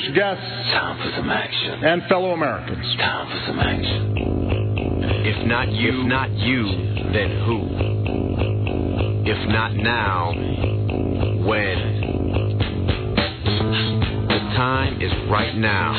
distinguished guests, Time for some action. and fellow Americans. Time for some action. If not you, if not you, then who? If not now, when? The time is right now.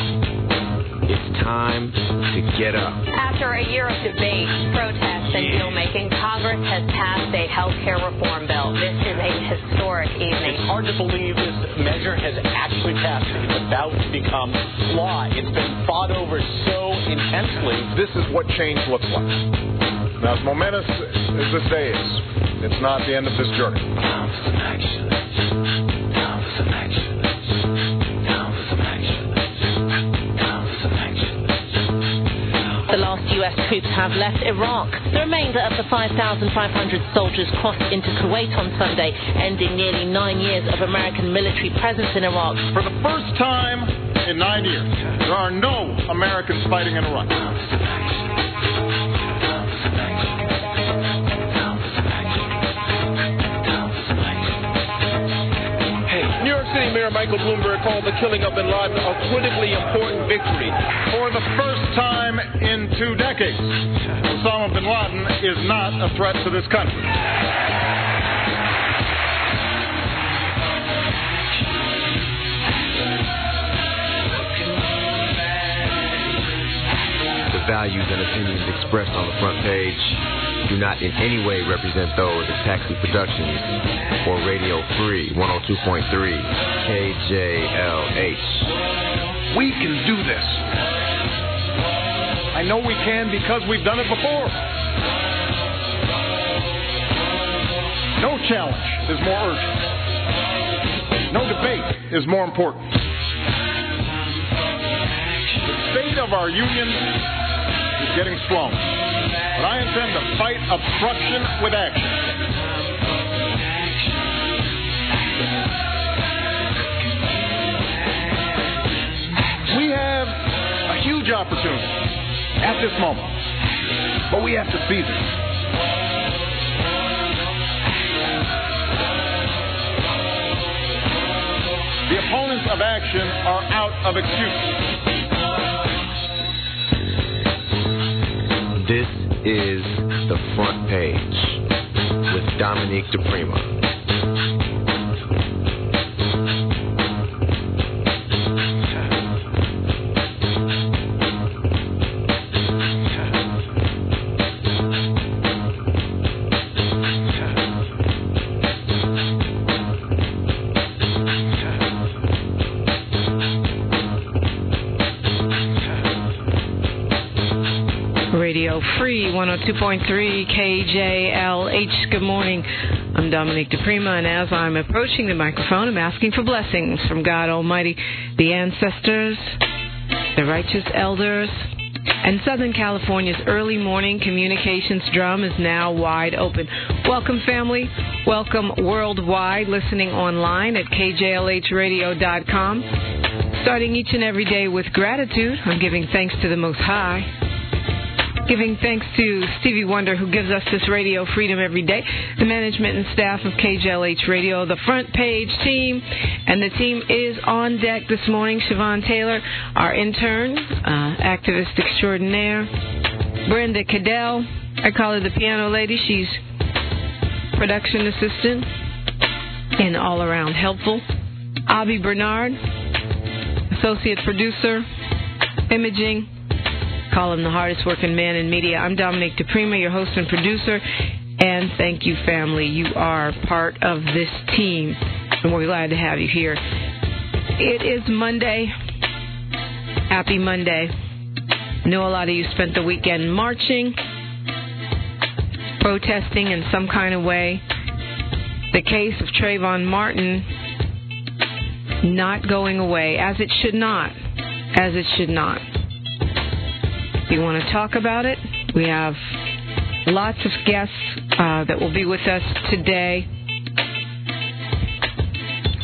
It's time to get up. After a year of debate, protest, and deal making, Congress has passed a health care reform bill. This is a historic evening. It's hard to believe this measure has actually passed. It's about to become law. It's been fought over so intensely. This is what change looks like. Now, as momentous as this day is, it's not the end of this journey. U.S. troops have left Iraq. The remainder of the 5,500 soldiers crossed into Kuwait on Sunday, ending nearly nine years of American military presence in Iraq. For the first time in nine years, there are no Americans fighting in Iraq. Mayor Michael Bloomberg called the killing of bin Laden a critically important victory. For the first time in two decades, Osama bin Laden is not a threat to this country. The values and opinions expressed on the front page do not in any way represent those of Taxi Productions or Radio Free 102.3 KJLH. We can do this. I know we can because we've done it before. No challenge is more urgent. No debate is more important. The state of our union is getting strong. But I intend to fight obstruction with action. We have a huge opportunity at this moment, but we have to seize it. The opponents of action are out of excuses. This is the front page with Dominique DePrima. 102.3 KJLH. Good morning. I'm Dominique DePrima, and as I'm approaching the microphone, I'm asking for blessings from God Almighty, the ancestors, the righteous elders, and Southern California's early morning communications drum is now wide open. Welcome, family. Welcome worldwide, listening online at kjlhradio.com. Starting each and every day with gratitude, I'm giving thanks to the Most High giving thanks to Stevie Wonder, who gives us this radio freedom every day, the management and staff of KJLH Radio, the front page team, and the team is on deck this morning. Siobhan Taylor, our intern, uh, activist extraordinaire, Brenda Cadell, I call her the piano lady. She's production assistant and all around helpful. Avi Bernard, associate producer, imaging Call him the hardest working man in media. I'm Dominique DePrima, your host and producer. And thank you, family. You are part of this team, and we're glad to have you here. It is Monday. Happy Monday. Know a lot of you spent the weekend marching, protesting in some kind of way. The case of Trayvon Martin not going away, as it should not. As it should not you want to talk about it, we have lots of guests uh, that will be with us today.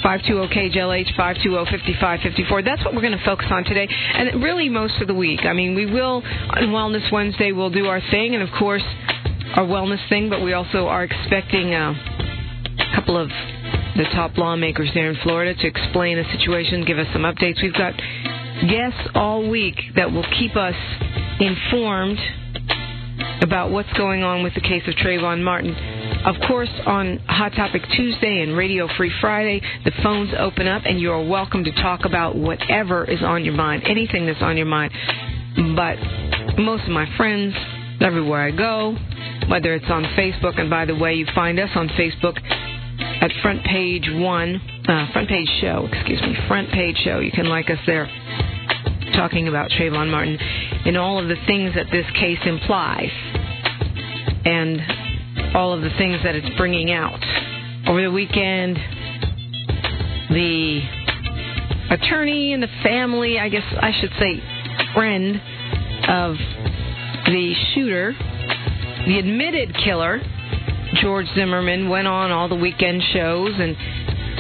520-KJLH, 520-5554. That's what we're going to focus on today, and really most of the week. I mean, we will, on Wellness Wednesday, we'll do our thing, and of course, our wellness thing, but we also are expecting uh, a couple of the top lawmakers there in Florida to explain the situation, give us some updates. We've got guests all week that will keep us informed about what's going on with the case of Trayvon Martin. Of course, on Hot Topic Tuesday and Radio Free Friday, the phones open up and you are welcome to talk about whatever is on your mind, anything that's on your mind. But most of my friends, everywhere I go, whether it's on Facebook, and by the way, you find us on Facebook at Front Page One, uh, Front Page Show, excuse me, Front Page Show. You can like us there talking about Trayvon Martin and all of the things that this case implies and all of the things that it's bringing out. Over the weekend, the attorney and the family, I guess I should say friend of the shooter, the admitted killer, George Zimmerman, went on all the weekend shows and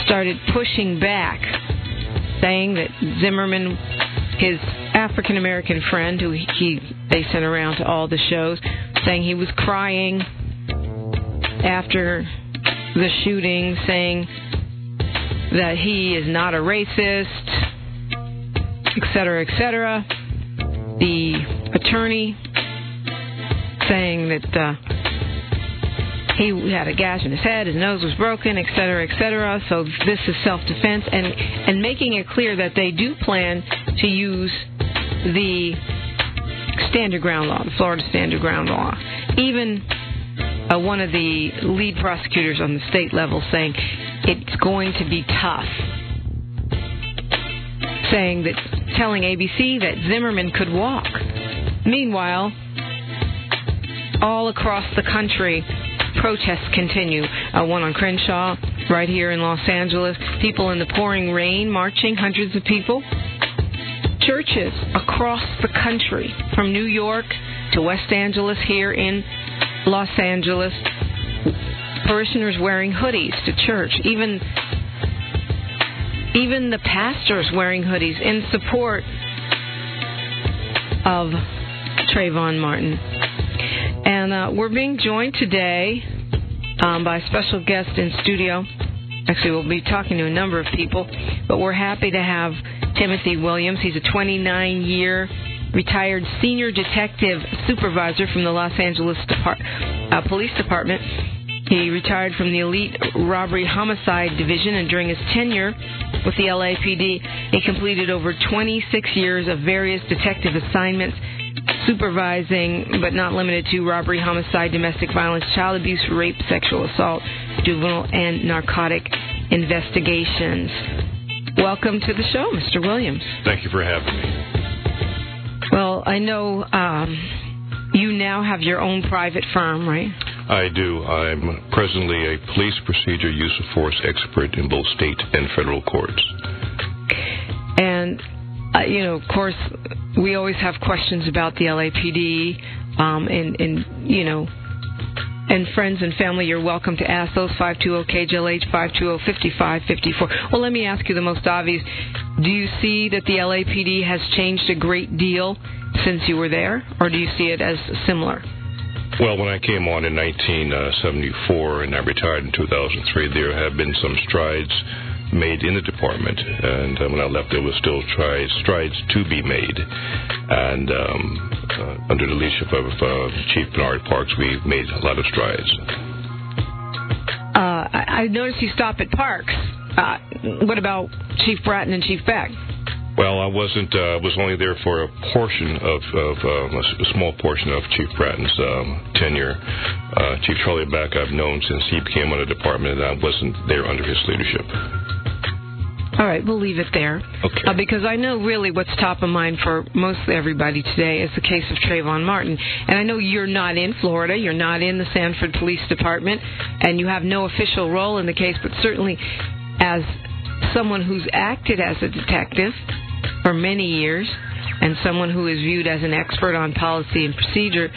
started pushing back, saying that Zimmerman his African American friend, who he they sent around to all the shows, saying he was crying after the shooting, saying that he is not a racist, etc., etc. The attorney saying that uh, he had a gash in his head, his nose was broken, etc., etc. So this is self-defense, and and making it clear that they do plan to use the stand your ground law, the Florida stand your ground law. Even uh, one of the lead prosecutors on the state level saying it's going to be tough, saying that telling ABC that Zimmerman could walk. Meanwhile, all across the country, protests continue. Uh, one on Crenshaw, right here in Los Angeles. People in the pouring rain marching, hundreds of people. Churches across the country, from New York to West Angeles, here in Los Angeles. Parishioners wearing hoodies to church. Even even the pastors wearing hoodies in support of Trayvon Martin. And uh, we're being joined today um, by a special guest in studio. Actually, we'll be talking to a number of people, but we're happy to have Timothy Williams. He's a 29 year retired senior detective supervisor from the Los Angeles Depart- uh, Police Department. He retired from the elite robbery homicide division, and during his tenure with the LAPD, he completed over 26 years of various detective assignments supervising, but not limited to, robbery, homicide, domestic violence, child abuse, rape, sexual assault, juvenile, and narcotic investigations. Welcome to the show, Mr. Williams. Thank you for having me. Well, I know um, you now have your own private firm, right? I do. I'm presently a police procedure use of force expert in both state and federal courts. And, uh, you know, of course, we always have questions about the LAPD, um, and, and, you know, and friends and family, you're welcome to ask those 520-KJLH, 520-5554. Well, let me ask you the most obvious. Do you see that the LAPD has changed a great deal since you were there, or do you see it as similar? Well, when I came on in 1974 and I retired in 2003, there have been some strides made in the department, and uh, when I left, there was still strides, strides to be made. And um, uh, under the leadership of uh, Chief Bernard Parks, we made a lot of strides. Uh, I, I noticed you stop at Parks. Uh, what about Chief Bratton and Chief Beck? Well, I wasn't. Uh, was only there for a portion of, of um, a small portion of Chief Bratton's um, tenure. Uh, Chief Charlie Beck, I've known since he became on the department, and I wasn't there under his leadership. All right, we'll leave it there. Okay. Uh, because I know really what's top of mind for mostly everybody today is the case of Trayvon Martin. And I know you're not in Florida, you're not in the Sanford Police Department, and you have no official role in the case, but certainly as someone who's acted as a detective for many years and someone who is viewed as an expert on policy and procedure,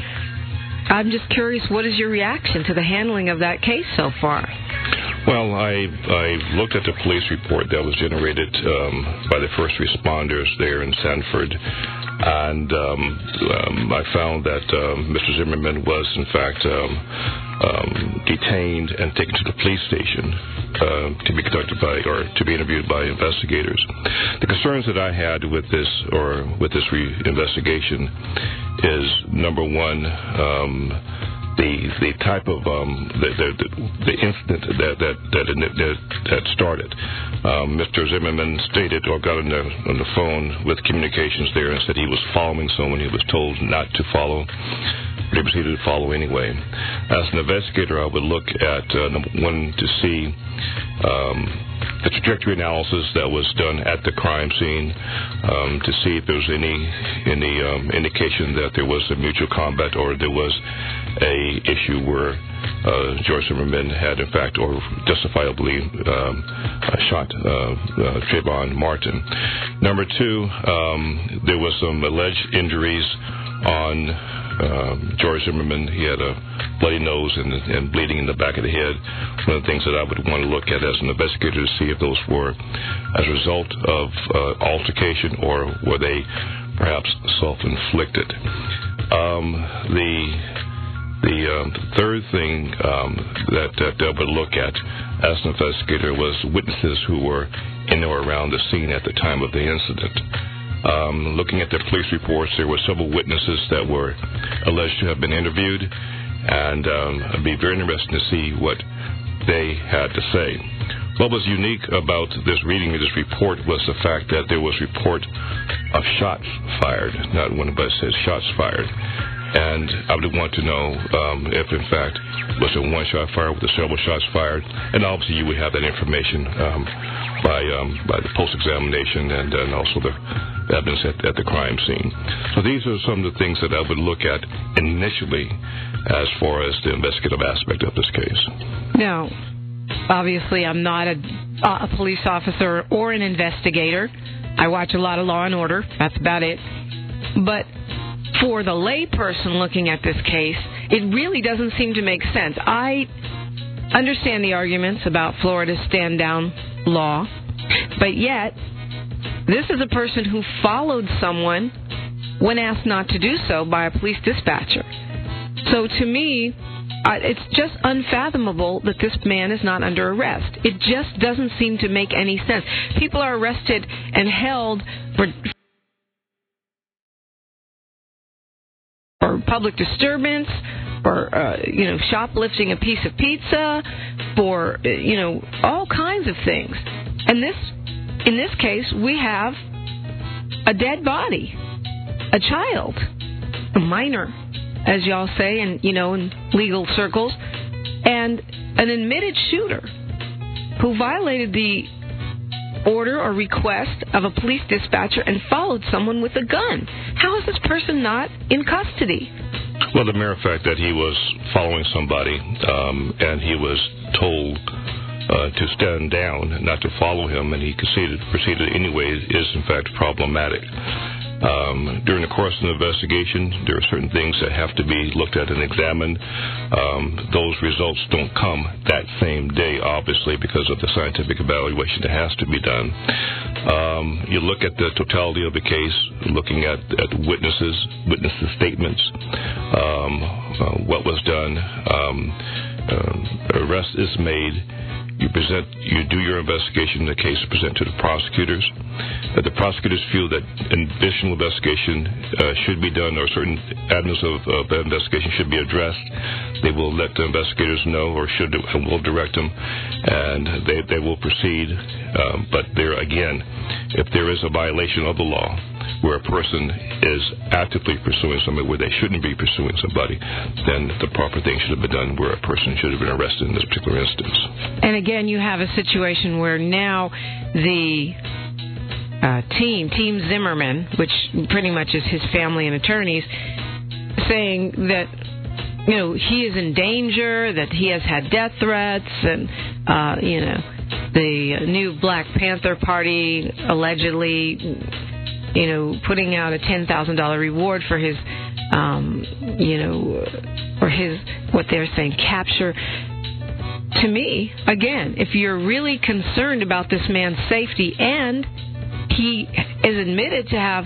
I'm just curious what is your reaction to the handling of that case so far? Well, I I looked at the police report that was generated um, by the first responders there in Sanford, and um, um, I found that um, Mr. Zimmerman was in fact um, um, detained and taken to the police station uh, to be conducted by or to be interviewed by investigators. The concerns that I had with this or with this re- investigation is number one. The the type of um, the, the the incident that that that that, that started. Um, Mr. Zimmerman stated or got on the on the phone with communications there and said he was following someone he was told not to follow. But he proceeded to follow anyway. As an investigator, I would look at uh, number one to see um, the trajectory analysis that was done at the crime scene um, to see if there was any any um, indication that there was a mutual combat or there was a issue where uh, George Zimmerman had in fact or justifiably um, uh, shot uh, uh, Trayvon Martin. Number two, um, there was some alleged injuries on um, George Zimmerman. He had a bloody nose and, and bleeding in the back of the head. One of the things that I would want to look at as an investigator to see if those were as a result of uh, altercation or were they perhaps self-inflicted. Um, the the um, third thing um, that, that I would look at as an investigator was witnesses who were in or around the scene at the time of the incident. Um, looking at the police reports, there were several witnesses that were alleged to have been interviewed, and um, it'd be very interesting to see what they had to say. What was unique about this reading of this report was the fact that there was report of shots fired, not one, but it says shots fired. And I would want to know um, if, in fact, was it one shot fired, with the several shots fired, and obviously you would have that information um, by um, by the post examination and, and also the evidence at, at the crime scene. So these are some of the things that I would look at initially as far as the investigative aspect of this case. Now, obviously, I'm not a, a police officer or an investigator. I watch a lot of Law and Order. That's about it. But for the layperson looking at this case, it really doesn't seem to make sense. I understand the arguments about Florida's stand down law, but yet, this is a person who followed someone when asked not to do so by a police dispatcher. So to me, it's just unfathomable that this man is not under arrest. It just doesn't seem to make any sense. People are arrested and held for for public disturbance, for uh, you know shoplifting a piece of pizza, for you know all kinds of things. And this, in this case, we have a dead body, a child, a minor, as y'all say, in you know in legal circles, and an admitted shooter who violated the order or request of a police dispatcher and followed someone with a gun. How is this person not in custody? Well, the mere fact that he was following somebody um, and he was told uh, to stand down, not to follow him, and he proceeded, proceeded anyway, is in fact problematic. Um, during the course of the investigation, there are certain things that have to be looked at and examined. Um, those results don't come that same day, obviously, because of the scientific evaluation that has to be done. Um, you look at the totality of the case, looking at, at witnesses, witnesses' statements, um, uh, what was done. Um, uh, arrest is made you present, you do your investigation. in The case is presented to the prosecutors. If the prosecutors feel that additional investigation uh, should be done, or certain avenues of, of the investigation should be addressed, they will let the investigators know, or should and will direct them, and they they will proceed. Um, but there again, if there is a violation of the law, where a person is actively pursuing somebody where they shouldn't be pursuing somebody, then the proper thing should have been done where a person should have been arrested in this particular instance. And again, you have a situation where now the uh, team, Team Zimmerman, which pretty much is his family and attorneys, saying that you know he is in danger, that he has had death threats, and uh, you know the new Black Panther Party allegedly you know, putting out a ten thousand dollar reward for his, um, you know, or his what they're saying capture. To me, again, if you're really concerned about this man's safety and he is admitted to have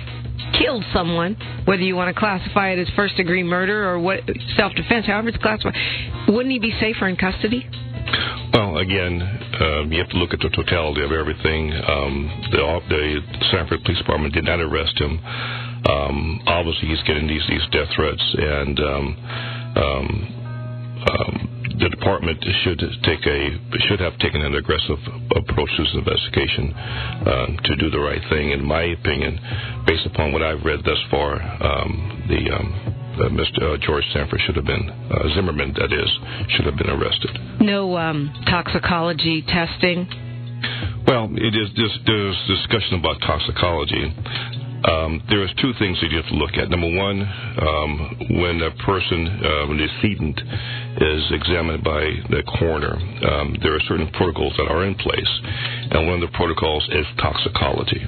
killed someone, whether you want to classify it as first degree murder or what self defense, however it's classified, wouldn't he be safer in custody? Well, again, um, you have to look at the totality of everything. Um, the, the Sanford Police Department did not arrest him. Um, obviously, he's getting these these death threats, and um, um, um, the department should take a should have taken an aggressive approach to this investigation to do the right thing. In my opinion, based upon what I've read thus far, the uh, Mr. Uh, George Sanford should have been uh, Zimmerman, that is, should have been arrested. No um, toxicology testing. Well, it is. There's, there's discussion about toxicology. Um, there's two things that you have to look at. Number one, um, when a person, uh, when the decedent is examined by the coroner, um, there are certain protocols that are in place, and one of the protocols is toxicology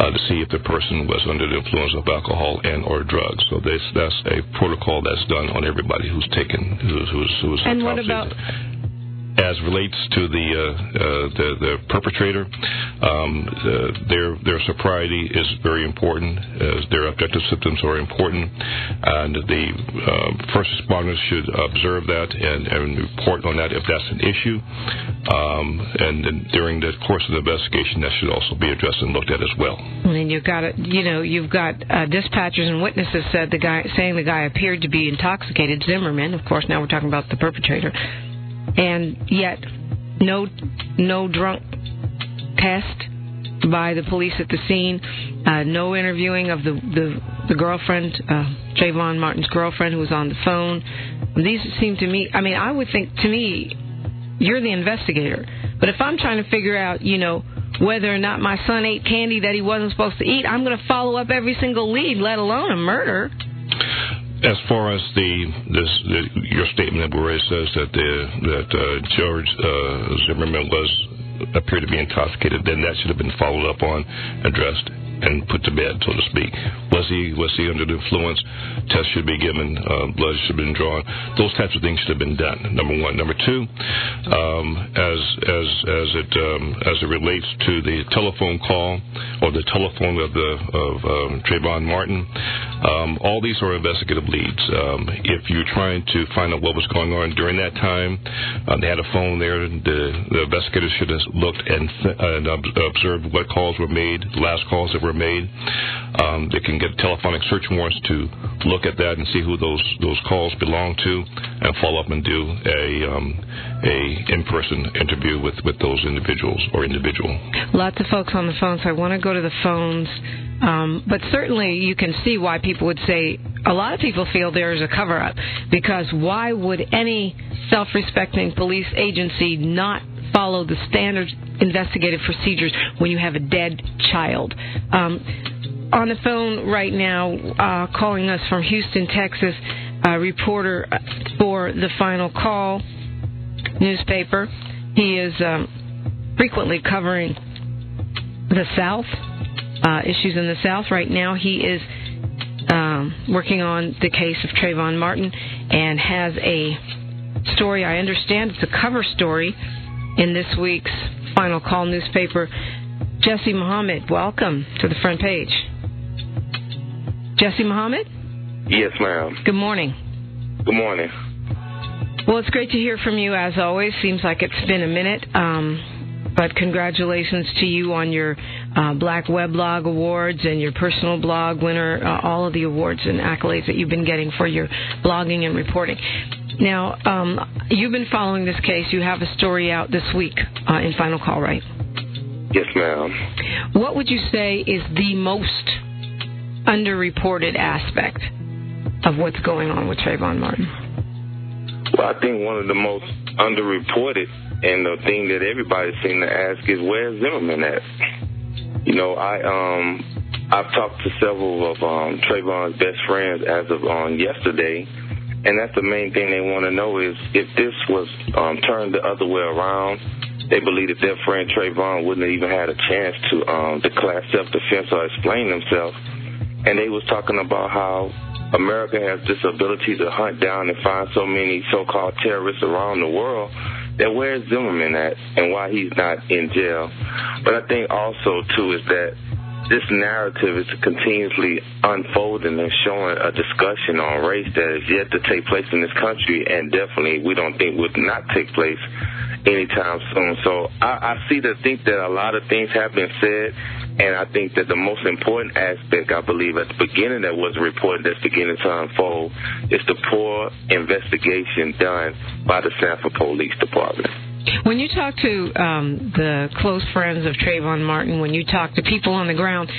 uh, to see if the person was under the influence of alcohol and or drugs. So this, that's a protocol that's done on everybody who's taken who's who's, who's and what about as relates to the uh, uh, the, the perpetrator, um, the, their their sobriety is very important. Their objective symptoms are important, and the uh, first responders should observe that and, and report on that if that's an issue. Um, and during the course of the investigation, that should also be addressed and looked at as well. And you've got. You know, you've got uh, dispatchers and witnesses said the guy saying the guy appeared to be intoxicated. Zimmerman, of course. Now we're talking about the perpetrator and yet no no drunk test by the police at the scene, uh, no interviewing of the the, the girlfriend, uh, Trayvon Martin's girlfriend, who was on the phone. These seem to me. I mean, I would think to me, you're the investigator, but if I'm trying to figure out, you know, whether or not my son ate candy that he wasn't supposed to eat, I'm going to follow up every single lead, let alone a murder as far as the, this, the your statement where it says that the that uh, George uh, Zimmerman was appeared to be intoxicated, then that should have been followed up on, addressed, and put to bed, so to speak. Was he was he under the influence? Tests should be given, uh, blood should have been drawn. Those types of things should have been done. Number one. Number two, um, as as as it um, as it relates to the telephone call or the telephone of the of um, Trayvon Martin, um, all these are investigative leads. Um, if you're trying to find out what was going on during that time, uh, they had a phone there. The, the investigators should have looked and, and observed what calls were made, last calls that were made. Um, they can get telephonic search warrants to look at that and see who those those calls belong to, and follow up and do a um, a in-person interview with with those individuals or individual. Lots of folks on the phone, so I want to go to the phones. Um, but certainly, you can see why people would say a lot of people feel there is a cover up because why would any self respecting police agency not follow the standard investigative procedures when you have a dead child? Um, on the phone right now, uh, calling us from Houston, Texas, uh, reporter for the Final Call newspaper. He is um, frequently covering the South, uh, issues in the South. Right now, he is um, working on the case of Trayvon Martin and has a story. I understand it's a cover story in this week's Final Call newspaper. Jesse Muhammad, welcome to the front page. Jesse Muhammad? Yes, ma'am. Good morning. Good morning. Well, it's great to hear from you as always. Seems like it's been a minute. Um, but congratulations to you on your uh, Black Weblog Awards and your personal blog winner, uh, all of the awards and accolades that you've been getting for your blogging and reporting. Now, um, you've been following this case. You have a story out this week uh, in Final Call, right? Yes, ma'am. What would you say is the most underreported aspect of what's going on with Trayvon Martin? Well, I think one of the most underreported and the thing that everybody seems to ask is where's Zimmerman at? You know, I um I've talked to several of um Trayvon's best friends as of on yesterday, and that's the main thing they want to know is if this was um turned the other way around, they believe that their friend Trayvon wouldn't have even had a chance to um declare self defense or explain themselves. And they was talking about how America has this ability to hunt down and find so many so-called terrorists around the world that where's Zimmerman at and why he's not in jail. But I think also too is that this narrative is continuously unfolding and showing a discussion on race that is yet to take place in this country and definitely we don't think would not take place anytime soon. So I, I see to think that a lot of things have been said and I think that the most important aspect, I believe, at the beginning that was reported that's beginning to unfold is the poor investigation done by the Sanford Police Department. When you talk to um, the close friends of Trayvon Martin, when you talk to people on the ground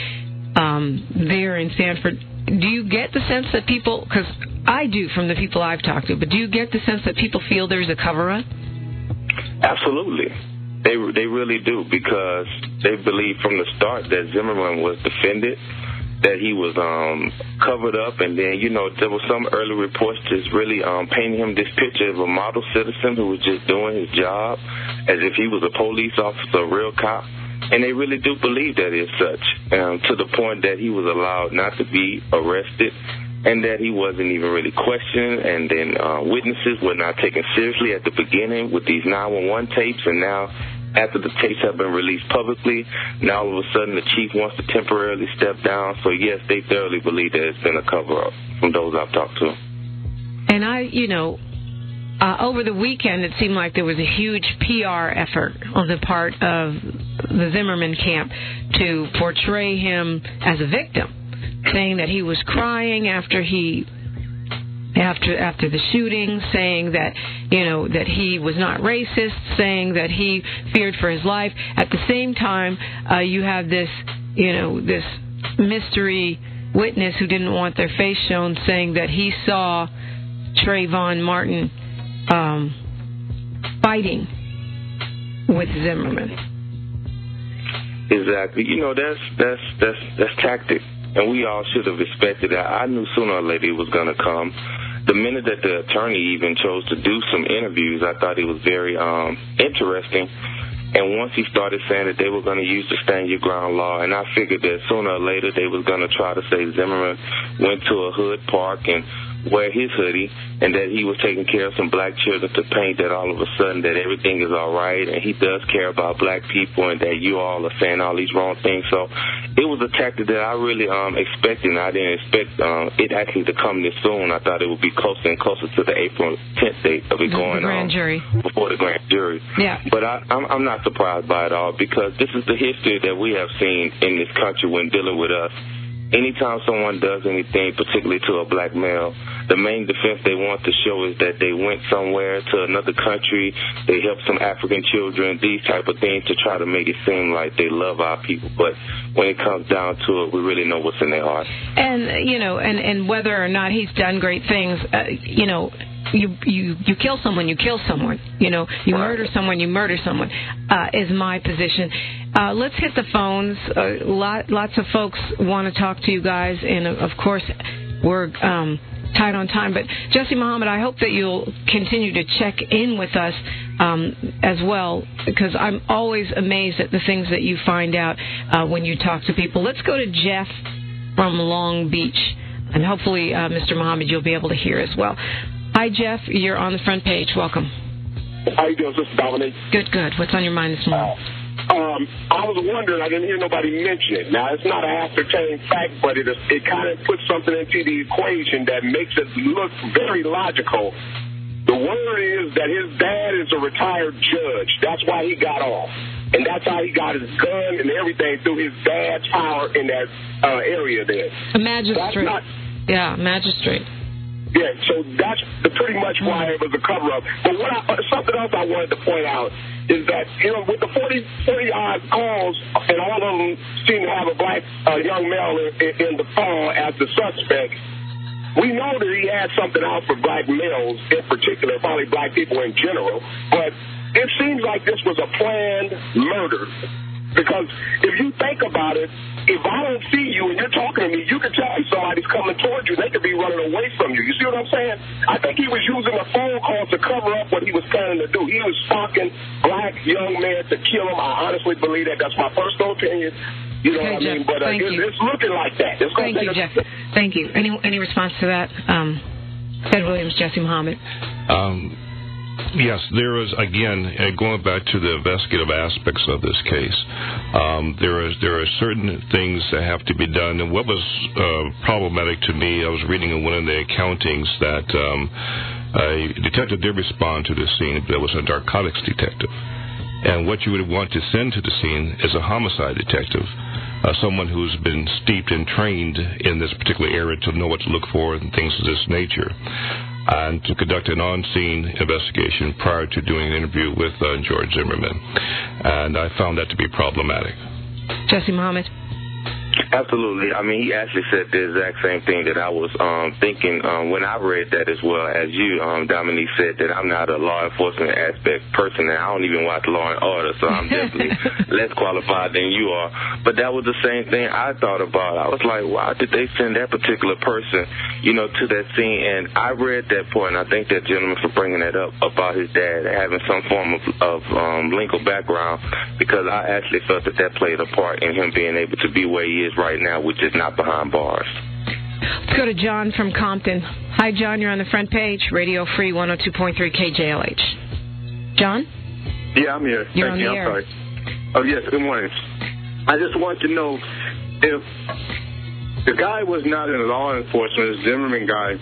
um, there in Sanford, do you get the sense that people, because I do from the people I've talked to, but do you get the sense that people feel there's a cover up? Absolutely. They they really do because they believe from the start that Zimmerman was defended, that he was um covered up, and then you know there were some early reports just really um painting him this picture of a model citizen who was just doing his job as if he was a police officer, a real cop. And they really do believe that is such, um, to the point that he was allowed not to be arrested and that he wasn't even really questioned, and then uh, witnesses were not taken seriously at the beginning with these 911 tapes, and now after the tapes have been released publicly, now all of a sudden the chief wants to temporarily step down. So yes, they thoroughly believe that it's been a cover up from those I've talked to. And I, you know, uh, over the weekend, it seemed like there was a huge PR effort on the part of the Zimmerman camp to portray him as a victim saying that he was crying after he after after the shooting, saying that you know that he was not racist, saying that he feared for his life. At the same time, uh, you have this you know this mystery witness who didn't want their face shown, saying that he saw Trayvon Martin um, fighting with Zimmerman. Exactly. You know that's that's that's that's tactic and we all should have expected that. I knew sooner or later it was going to come. The minute that the attorney even chose to do some interviews, I thought it was very um, interesting. And once he started saying that they were going to use the stand your ground law, and I figured that sooner or later they was going to try to say Zimmerman went to a hood park and wear his hoodie and that he was taking care of some black children to paint that all of a sudden that everything is all right and he does care about black people and that you all are saying all these wrong things. So it was a tactic that I really um expected and I didn't expect um it actually to come this soon. I thought it would be closer and closer to the April tenth date of it the going grand on jury. before the grand jury. Yeah. But I, I'm, I'm not surprised by it all because this is the history that we have seen in this country when dealing with us. Anytime someone does anything, particularly to a black male, the main defense they want to show is that they went somewhere to another country, they helped some African children, these type of things to try to make it seem like they love our people. But when it comes down to it, we really know what's in their heart. And you know, and and whether or not he's done great things, uh, you know, you you you kill someone, you kill someone. You know, you murder someone, you murder someone. Uh, is my position. Uh, let's hit the phones. Uh, lot, lots of folks want to talk to you guys, and uh, of course, we're um, tight on time. But Jesse Muhammad, I hope that you'll continue to check in with us um, as well, because I'm always amazed at the things that you find out uh, when you talk to people. Let's go to Jeff from Long Beach, and hopefully, uh, Mr. Muhammad, you'll be able to hear as well. Hi, Jeff. You're on the front page. Welcome. How you doing, Sister Dominique? Good, good. What's on your mind this morning? Um, I was wondering, I didn't hear nobody mention it. Now, it's not an ascertained fact, but it, is, it kind of puts something into the equation that makes it look very logical. The word is that his dad is a retired judge. That's why he got off. And that's how he got his gun and everything through his dad's power in that uh, area there. A magistrate. Not, yeah, magistrate. Yeah, so that's pretty much why it was a cover up. But what I, something else I wanted to point out is that you know with the 40, 40 odd calls and all of them seem to have a black uh, young male in, in the phone as the suspect. We know that he had something out for black males in particular, probably black people in general. But it seems like this was a planned murder because if you think about it, if I don't see you and you're talking to me, you can tell me somebody's coming towards you. They could be running away from you. You see what I'm saying? I think he was using a phone call to cover up what he was planning to do. He was stalking black young men to kill him. I honestly believe that. That's my personal opinion. You know Okay, what I mean? Jeff, But uh, thank it's, you. it's looking like that. It's Thank you, Jeff. Thank you. Any any response to that? Um, Ted Williams, Jesse Muhammad. Um, yes, there is again uh, going back to the investigative aspects of this case. Um, there is there are certain things that have to be done, and what was uh, problematic to me, I was reading in one of the accountings that um, a detective did respond to the scene, but it was a narcotics detective. And what you would want to send to the scene is a homicide detective, uh, someone who's been steeped and trained in this particular area to know what to look for and things of this nature, and to conduct an on-scene investigation prior to doing an interview with uh, George Zimmerman. And I found that to be problematic. Jesse Muhammad. Absolutely. I mean, he actually said the exact same thing that I was um, thinking um, when I read that as well as you, um, Dominique said that I'm not a law enforcement aspect person, and I don't even watch Law and Order, so I'm definitely less qualified than you are. But that was the same thing I thought about. I was like, why did they send that particular person, you know, to that scene? And I read that point, and I thank that gentleman for bringing that up about his dad having some form of, of um, legal background, because I actually felt that that played a part in him being able to be where he is right now, which is not behind bars. Let's go to John from Compton. Hi, John. You're on the front page. Radio Free 102.3 KJLH. John? Yeah, I'm here. You're Thank on you. the I'm air. sorry. Oh, yes. Good morning. I just want to know if the guy was not in law enforcement, the Zimmerman guy,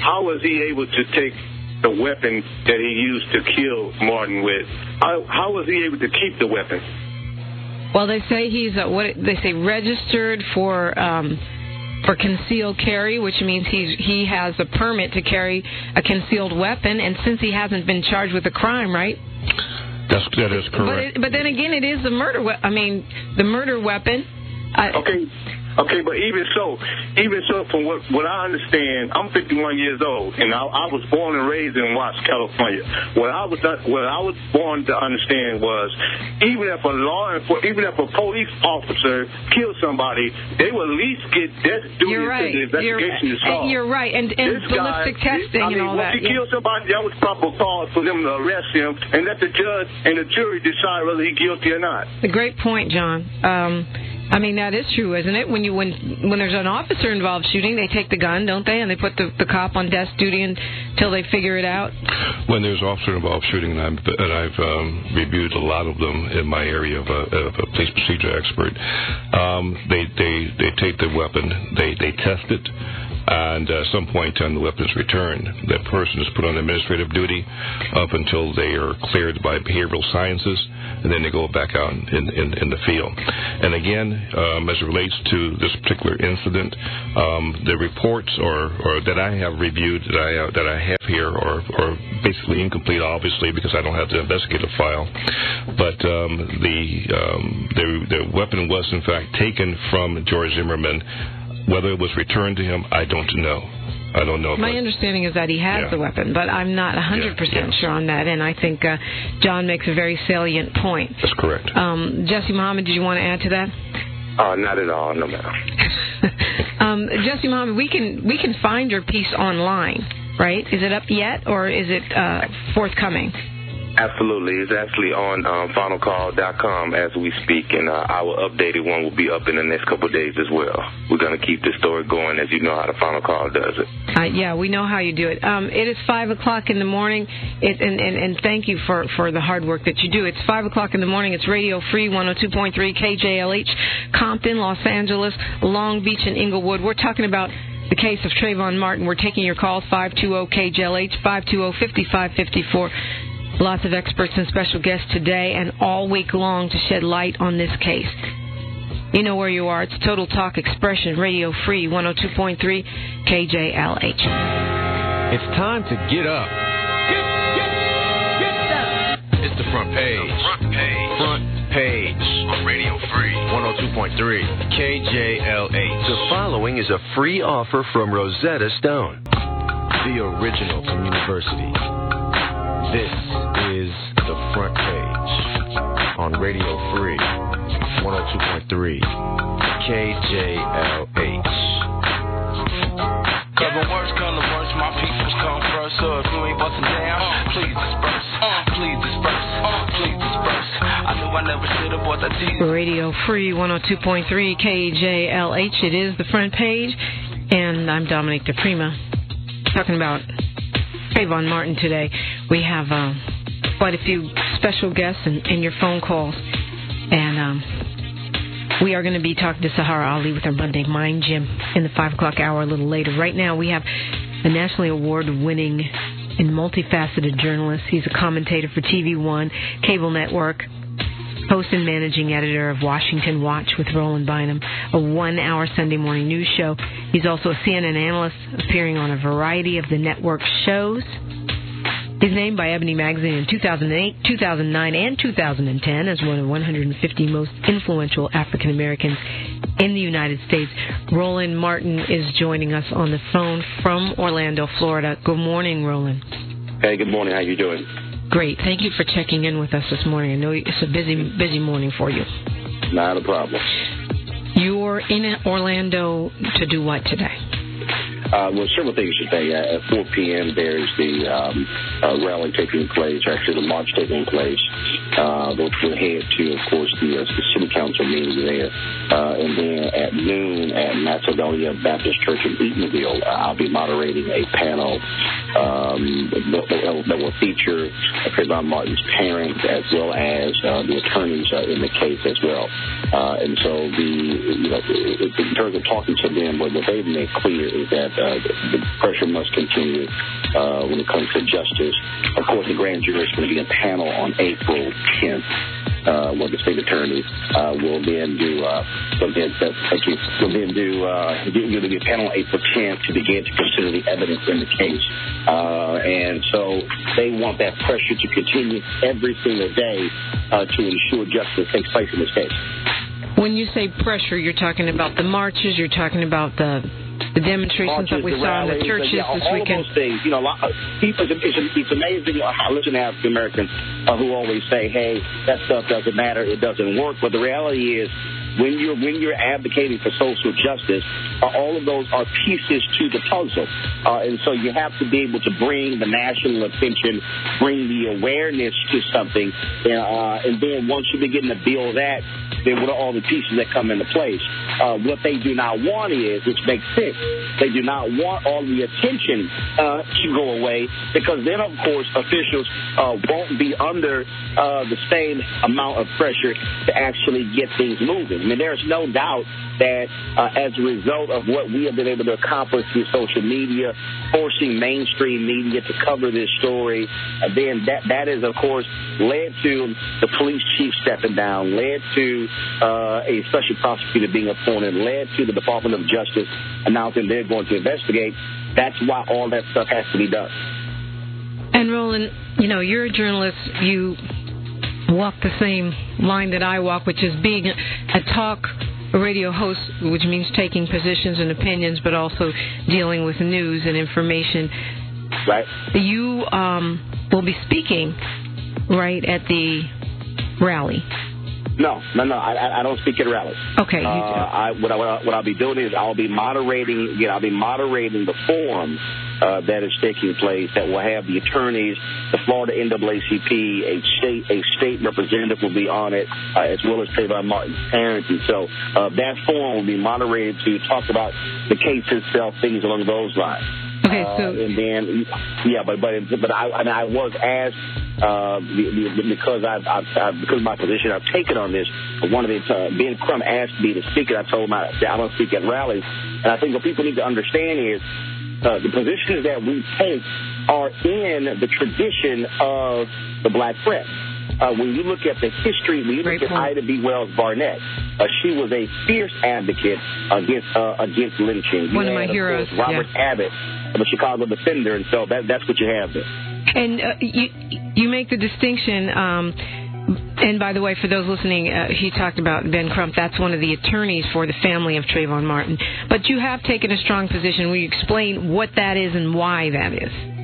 how was he able to take the weapon that he used to kill Martin with? How, how was he able to keep the weapon? Well, they say he's uh, what they say registered for um, for concealed carry, which means he's he has a permit to carry a concealed weapon, and since he hasn't been charged with a crime, right? That's that is But correct. it, but then again, it is the murder. We- I mean, the murder weapon. I, Okay, okay, but even so, even so, from what what I understand, I'm 51 years old, and I, I was born and raised in Watts, California. What I was what I was born to understand was, even if a law even if a police officer kills somebody, they will at least get death duty You're right. the You're, investigation is solved. you're right, and and This guy, ballistic testing I mean, and all once that. he yeah. killed somebody, that was proper cause for them to arrest him and let the judge and the jury decide whether he's guilty or not. A great point, John. Um, I mean that is true, isn't it? When you when when there's an officer involved shooting, they take the gun, don't they? And they put the the cop on desk duty until they figure it out. when there's officer involved shooting, and, I'm, and I've um, reviewed a lot of them in my area of a, of a police procedure expert, um, they, they, they take the weapon, they, they test it, and at some point in time the weapon is returned. That person is put on administrative duty up until they are cleared by behavioral sciences, and then they go back out in, in, in the field. And again, um, as it relates to this particular incident, um, the reports or, or that I have reviewed that I uh, that I have here are, are basically incomplete, obviously, because I don't have the investigative file. But um, the, um, the the weapon was in fact taken from George Zimmerman. Whether it was returned to him, I don't know. I don't know. My I- understanding is that he has Yeah. the weapon, but I'm not 100% sure on that. And I think uh, John makes a very salient point. That's correct. Um, Jesse Muhammad, did you want to add to that? Uh, not at all, no ma'am. Um, Jesse Muhammad, we can we can find your piece online, right? Is it up yet, or is it uh, forthcoming? Absolutely. It's actually on um, finalcall.com as we speak, and uh, our updated one will be up in the next couple days as well. We're going to keep the story going as you know how the Final Call does it. Uh, yeah, we know how you do it. Um, it is 5 o'clock in the morning, it, and, and, and thank you for, for the hard work that you do. It's 5 o'clock in the morning. It's Radio Free 102.3 KJLH, Compton, Los Angeles, Long Beach, and Inglewood. We're talking about the case of Trayvon Martin. We're taking your calls 520 KJLH, 520 5554. Lots of experts and special guests today and all week long to shed light on this case. You know where you are. It's Total Talk Expression, Radio Free, 102.3 KJLH. It's time to get up. Get down. It's the front page. Front page. Front page. On Radio Free. 102.3 KJLH. The following is a free offer from Rosetta Stone. The original from university. This is the front page on Radio Free 102.3 KJLH. Cause when worst come to worst, my peoples come first. So if you ain't busting down, please disperse. Please disperse. Please disperse. I knew I never should have bought that Jesus. Radio Free 102.3 KJLH. It is the front page, and I'm Dominique DiPrima talking about Trayvon Martin today. We have uh, quite a few special guests and your phone calls, and um, we are going to be talking to Sahara Ali with our Monday Mind Gym in the 5 o'clock hour a little later. Right now, we have a nationally award winning and multifaceted journalist. He's a commentator for TV One, cable network, host and managing editor of Washington Watch with Roland Bynum, a one hour Sunday morning news show. He's also a CNN analyst, appearing on a variety of the network's shows. He's named by Ebony Magazine in 2008, 2009, and 2010 as one of 150 most influential African Americans in the United States. Roland Martin is joining us on the phone from Orlando, Florida. Good morning, Roland. Hey, good morning. How you doing? Great. Thank you for checking in with us this morning. I know it's a busy, busy morning for you. Not a problem. You're in Orlando to do what today? Uh, well, several things today. Uh, at 4 p.m., there's the um, uh, rally taking place, actually the march taking place, uh, which will head to, of course, the, uh, the city council meeting there. Uh, and then at noon at Macedonia Baptist Church in Eatonville, uh, I'll be moderating a panel um, that, that, that will feature Trayvon Martin's parents as well as uh, the attorneys uh, in the case as well. Uh, and so the, you know, in terms of talking to them, what they've made clear is that uh, the pressure must continue uh, when it comes to justice. Of course, the grand jury is going to be a panel on April 10th. Uh, where the state attorney uh, will then do uh, will then, thank you, will then do uh, to be a panel April 10th to begin to consider the evidence in the case, uh, and so they want that pressure to continue every single day uh, to ensure justice takes place in this case. When you say pressure, you're talking about the marches, you're talking about the the demonstrations that we saw in the churches yeah, this all weekend. Those things, you know, a lot, people, it's, it's, it's amazing. I listen to African Americans uh, who always say, "Hey, that stuff doesn't matter. It doesn't work." But the reality is, when you're when you're advocating for social justice, uh, all of those are pieces to the puzzle, uh, and so you have to be able to bring the national attention, bring the awareness to something, uh, and then once you begin to build that, then what are all the pieces that come into place? Uh, what they do not want is, which makes sense, they do not want all the attention uh, to go away because then, of course, officials uh, won't be under uh, the same amount of pressure to actually get things moving. I mean, there's no doubt that uh, as a result of what we have been able to accomplish through social media, forcing mainstream media to cover this story, uh, then that that is, of course, led to the police chief stepping down, led to uh, a special prosecutor being appointed, led to the Department of Justice announcing they're going to investigate. That's why all that stuff has to be done. And Roland, you know, you're a journalist. You walk the same line that I walk, which is being a talk radio host, which means taking positions and opinions, but also dealing with news and information. Right. You um, will be speaking right at the rally. No, no, no. I, I don't speak at rallies. Okay. Uh, I, what, I, what I'll be doing is I'll be moderating. Again, I'll be moderating the forum uh, that is taking place. That will have the attorneys, the Florida NAACP, a state a state representative will be on it, uh, as well as Trayvon Martin's parents. And so uh, that forum will be moderated to talk about the case itself, things along those lines. Okay, so uh, and then yeah, but but but I I, mean, I was asked uh, because I've, I've, I've, because of my position I've taken on this. One of the uh, Ben Crump asked me to speak, and I told him I, I don't speak at rallies. And I think what people need to understand is uh, the positions that we take are in the tradition of the black press. Uh, when you look at the history, when you look at Ida B. Wells Barnett, uh, she was a fierce advocate against uh, against lynching. You One of my heroes, course, Robert yeah. Abbott, the Chicago Defender, and so that, that's what you have there. And uh, you you make the distinction. Um, and by the way, for those listening, uh, he talked about Ben Crump. That's one of the attorneys for the family of Trayvon Martin. But you have taken a strong position. Will you explain what that is and why that is?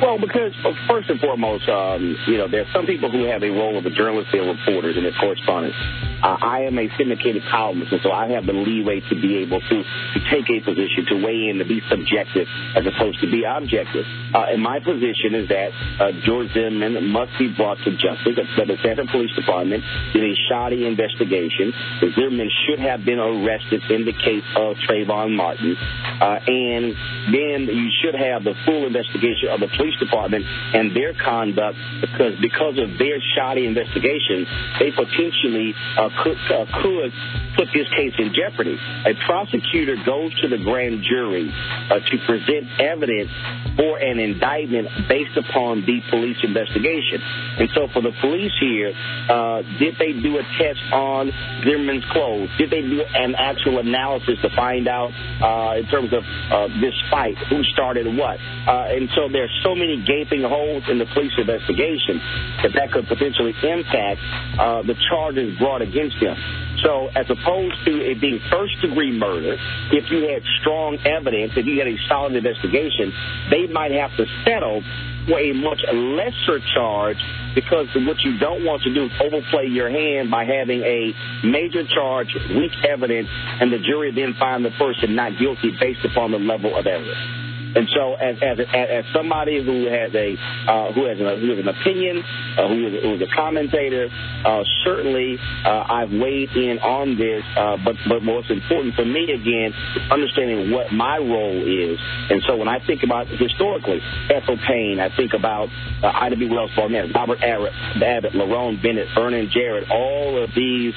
Well, because uh, first and foremost, um, you know, there are some people who have a role of a journalist and reporters and their correspondents. Uh, I am a syndicated columnist, and so I have the leeway to be able to, to take a position, to weigh in, to be subjective as opposed to be objective. Uh, and my position is that uh, George Zimmerman must be brought to justice. The Sanford Police Department did a shoddy investigation. The Zimmerman should have been arrested in the case of Trayvon Martin. Uh, and then you should have the full investigation of the police department and their conduct because because of their shoddy investigation, they potentially uh, could uh, could put this case in jeopardy. A prosecutor goes to the grand jury uh, to present evidence for an indictment based upon the police investigation. And so for the police here, uh, did they do a test on Zimmerman's clothes? Did they do an actual analysis to find out uh, in terms of uh, this fight, who started what? And so there's so many gaping holes in the police investigation that that could potentially impact uh, the charges brought against them. So, as opposed to it being first degree murder, if you had strong evidence, if you had a solid investigation, they might have to settle for a much lesser charge because what you don't want to do is overplay your hand by having a major charge, weak evidence, and the jury then find the person not guilty based upon the level of evidence. And so, as as as somebody who has a uh, who has a, who has an opinion, uh, who, is, who is a commentator, uh, certainly uh, I've weighed in on this. Uh, but but what's important for me again, understanding what my role is. And so, when I think about historically, Ethel Payne, I think about uh, Ida B. Wells Barnett, Robert Abbott, Abbott, Lerone Bennett, Vernon Jarrett, all of these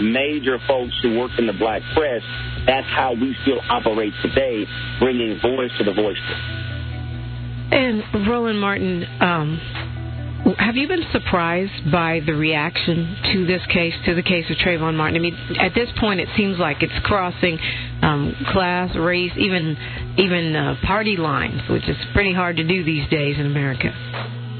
major folks who work in the black press. That's how we still operate today, bringing voice to the voiceless. And Roland Martin, um, have you been surprised by the reaction to this case, to the case of Trayvon Martin? I mean, at this point, it seems like it's crossing um, class, race, even even uh, party lines, which is pretty hard to do these days in America.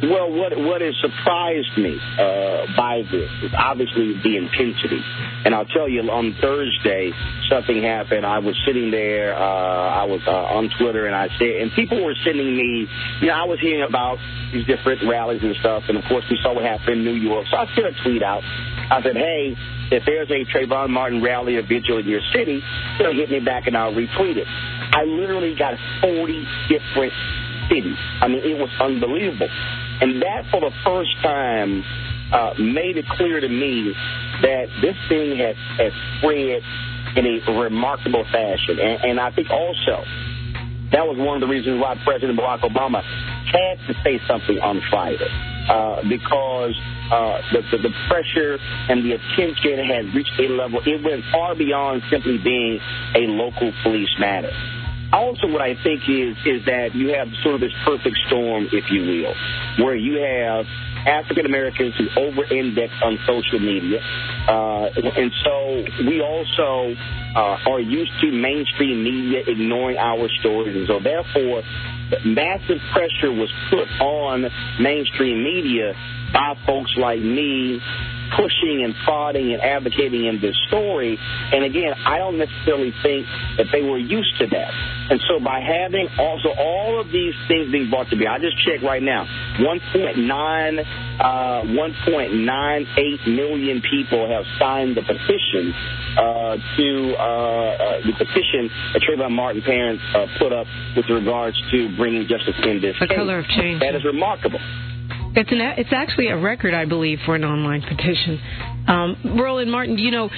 Well, what what has surprised me uh, by this is obviously the intensity. And I'll tell you, on Thursday, something happened. I was sitting there. Uh, I was uh, on Twitter, and I said, and people were sending me. You know, I was hearing about these different rallies and stuff, and of course, we saw what happened in New York. So I sent a tweet out. I said, hey, if there's a Trayvon Martin rally or vigil in your city, know, hit me back, and I'll retweet it. I literally got 40 different cities. I mean, it was unbelievable. And that, for the first time, uh, made it clear to me that this thing has, has spread in a remarkable fashion. And, and I think also that was one of the reasons why President Barack Obama had to say something on Friday. Uh, because uh, the, the, the pressure and the attention had reached a level, it went far beyond simply being a local police matter. Also, what I think is is that you have sort of this perfect storm, if you will, where you have African Americans who over-index on social media, uh, and so we also uh, are used to mainstream media ignoring our stories, and so therefore massive pressure was put on mainstream media by folks like me pushing and prodding and advocating in this story. And again, I don't necessarily think that they were used to that. And so by having also all of these things being brought to bear, I just checked right now, 1.9, uh, 1.98 million people have signed the petition uh, to uh, uh, the petition that Trayvon Martin parents uh, put up with regards to bringing justice in this The case. color of change. That is remarkable. It's an it's actually a record, I believe, for an online petition. Um, Roland Martin, you know,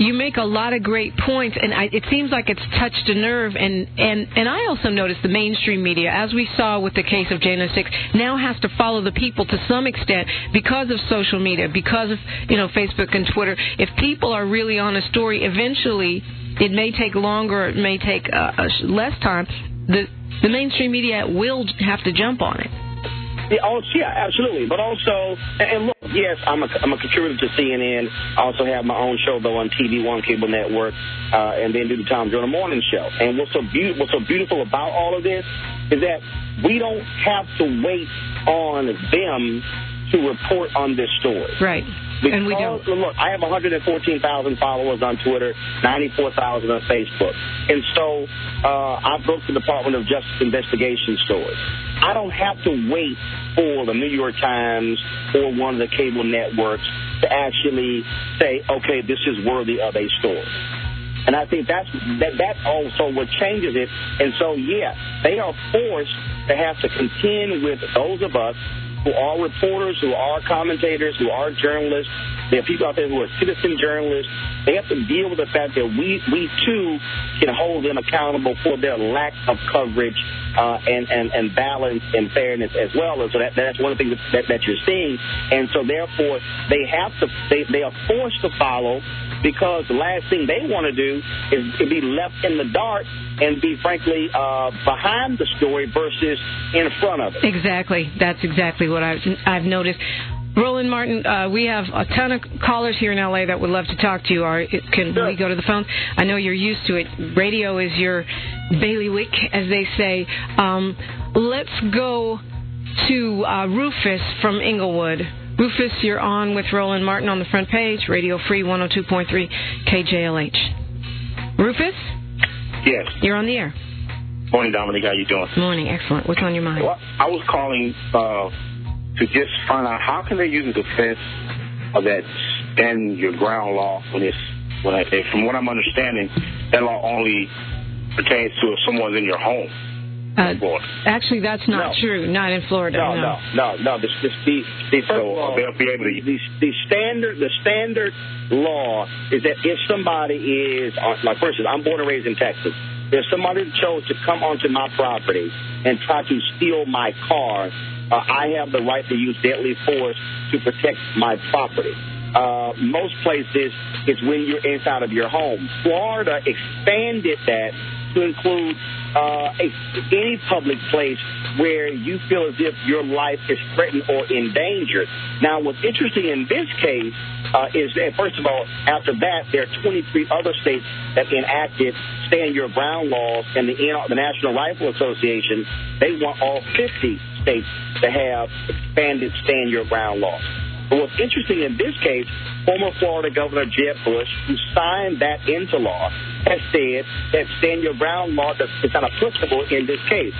you make a lot of great points, and I, it seems like it's touched a nerve. And and and I also noticed the mainstream media, as we saw with the case of Jena Six, now has to follow the people to some extent because of social media, because of you know Facebook and Twitter. If people are really on a story, eventually it may take longer, it may take uh, uh, less time. The the mainstream media will have to jump on it. Yeah, oh, yeah, absolutely. But also, and look, yes, I'm a, I'm a contributor to CNN. I also have my own show, though, on TV One Cable Network, uh, and then do the Tom Joyner Morning Show. And what's so, be- what's so beautiful about all of this is that we don't have to wait on them to report on this story. Right. Because, And we don't. Look, I have 114,000 followers on Twitter, 94,000 on Facebook. And so uh, I broke the Department of Justice investigation story. I don't have to wait for the New York Times or one of the cable networks to actually say, okay, this is worthy of a story. And I think that's that that's also what changes it. And so yeah, they are forced to have to contend with those of us who are reporters, who are commentators, who are journalists. There are people out there who are citizen journalists. They have to deal with the fact that we we too can hold them accountable for their lack of coverage uh, and, and and balance and fairness as well. And so that that's one of the things that, that you're seeing. And so therefore they have to they they are forced to follow because the last thing they want to do is to be left in the dark and be frankly uh, behind the story versus in front of it. Exactly. That's exactly what I've, I've noticed. Roland Martin, uh, we have a ton of callers here in LA that would love to talk to you. Are, can we go to the phones? I know you're used to it. Radio is your bailiwick, as they say. Um, let's go to uh, Rufus from Inglewood. Rufus, you're on with Roland Martin on the front page, Radio Free 102.3 KJLH. Rufus, Yes. you're on the air. Morning, Dominique. How you doing? Morning, excellent. What's on your mind? Well, I was calling uh, to just find out how can they use a defense of that stand your ground law when it's when I, and from what I'm understanding, that law only pertains to if someone's in your home. Uh, actually, that's not true. Not in Florida. No, no, no, no. The, the, the, the, first of all, they'll be able to. The, the standard, the standard law is that if somebody is, uh, like for instance, I'm born and raised in Texas. If somebody chose to come onto my property and try to steal my car, uh, I have the right to use deadly force to protect my property. Uh, most places, it's when you're inside of your home. Florida expanded that to include uh, a, any public place where you feel as if your life is threatened or endangered. Now, what's interesting in this case uh, is that, first of all, after that, there are 23 other states that enacted stand your ground laws, and the, the National Rifle Association, they want all 50 states to have expanded stand your ground laws. But what's interesting in this case, former Florida Governor Jeb Bush, who signed that into law, has said that stand your ground law is not applicable in this case.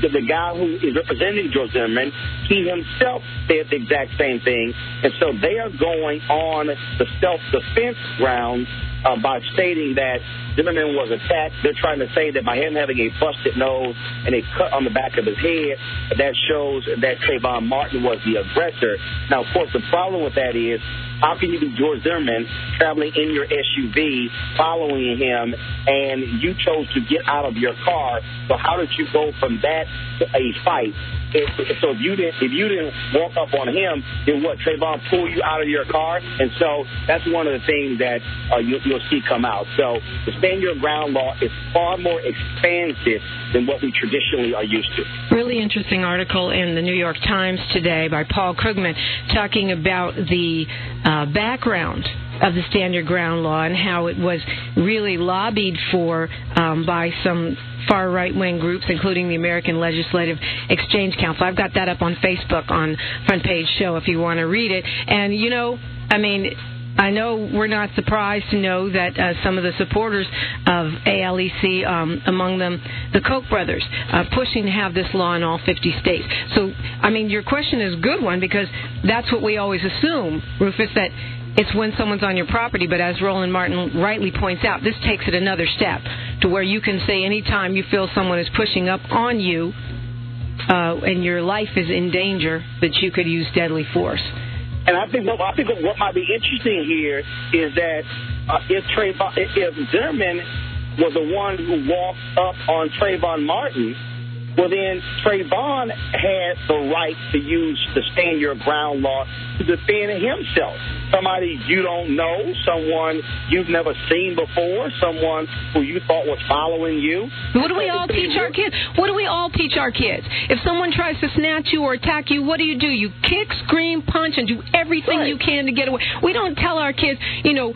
The, the guy who is representing George Zimmerman, he himself said the exact same thing. And so they are going on the self-defense grounds uh, by stating that Zimmerman was attacked. They're trying to say that by him having a busted nose and a cut on the back of his head, that shows that Trayvon Martin was the aggressor. Now, of course, the problem with that is how can you be George Zimmerman traveling in your SUV, following him, and you chose to get out of your car? So how did you go from that a fight? If, so if you didn't if you didn't walk up on him, then what? Trayvon pull you out of your car, and so that's one of the things that uh, you, you'll see come out. So the stand your ground law is far more expansive than what we traditionally are used to. Really interesting article in the New York Times today by Paul Krugman talking about the uh, background of the Stand Your Ground law and how it was really lobbied for um, by some far right wing groups, including the American Legislative Exchange Council. I've got that up on Facebook on Front Page Show if you want to read it. And, you know, I mean, I know we're not surprised to know that uh, some of the supporters of ALEC, um, among them the Koch brothers, uh, pushing to have this law in all 50 states. So, I mean, your question is a good one because that's what we always assume, Rufus, that it's when someone's on your property. But as Roland Martin rightly points out, this takes it another step to where you can say anytime you feel someone is pushing up on you uh, and your life is in danger, that you could use deadly force. And I think what I think what might be interesting here is that uh, if Trayvon, if Zimmerman was the one who walked up on Trayvon Martin, well then Trayvon had the right to use the stand your ground law to defend himself somebody you don't know, someone you've never seen before, someone who you thought was following you. What do we all teach our kids? What do we all teach our kids? If someone tries to snatch you or attack you, what do you do? You kick, scream, punch, and do everything right. you can to get away. We don't tell our kids, you know,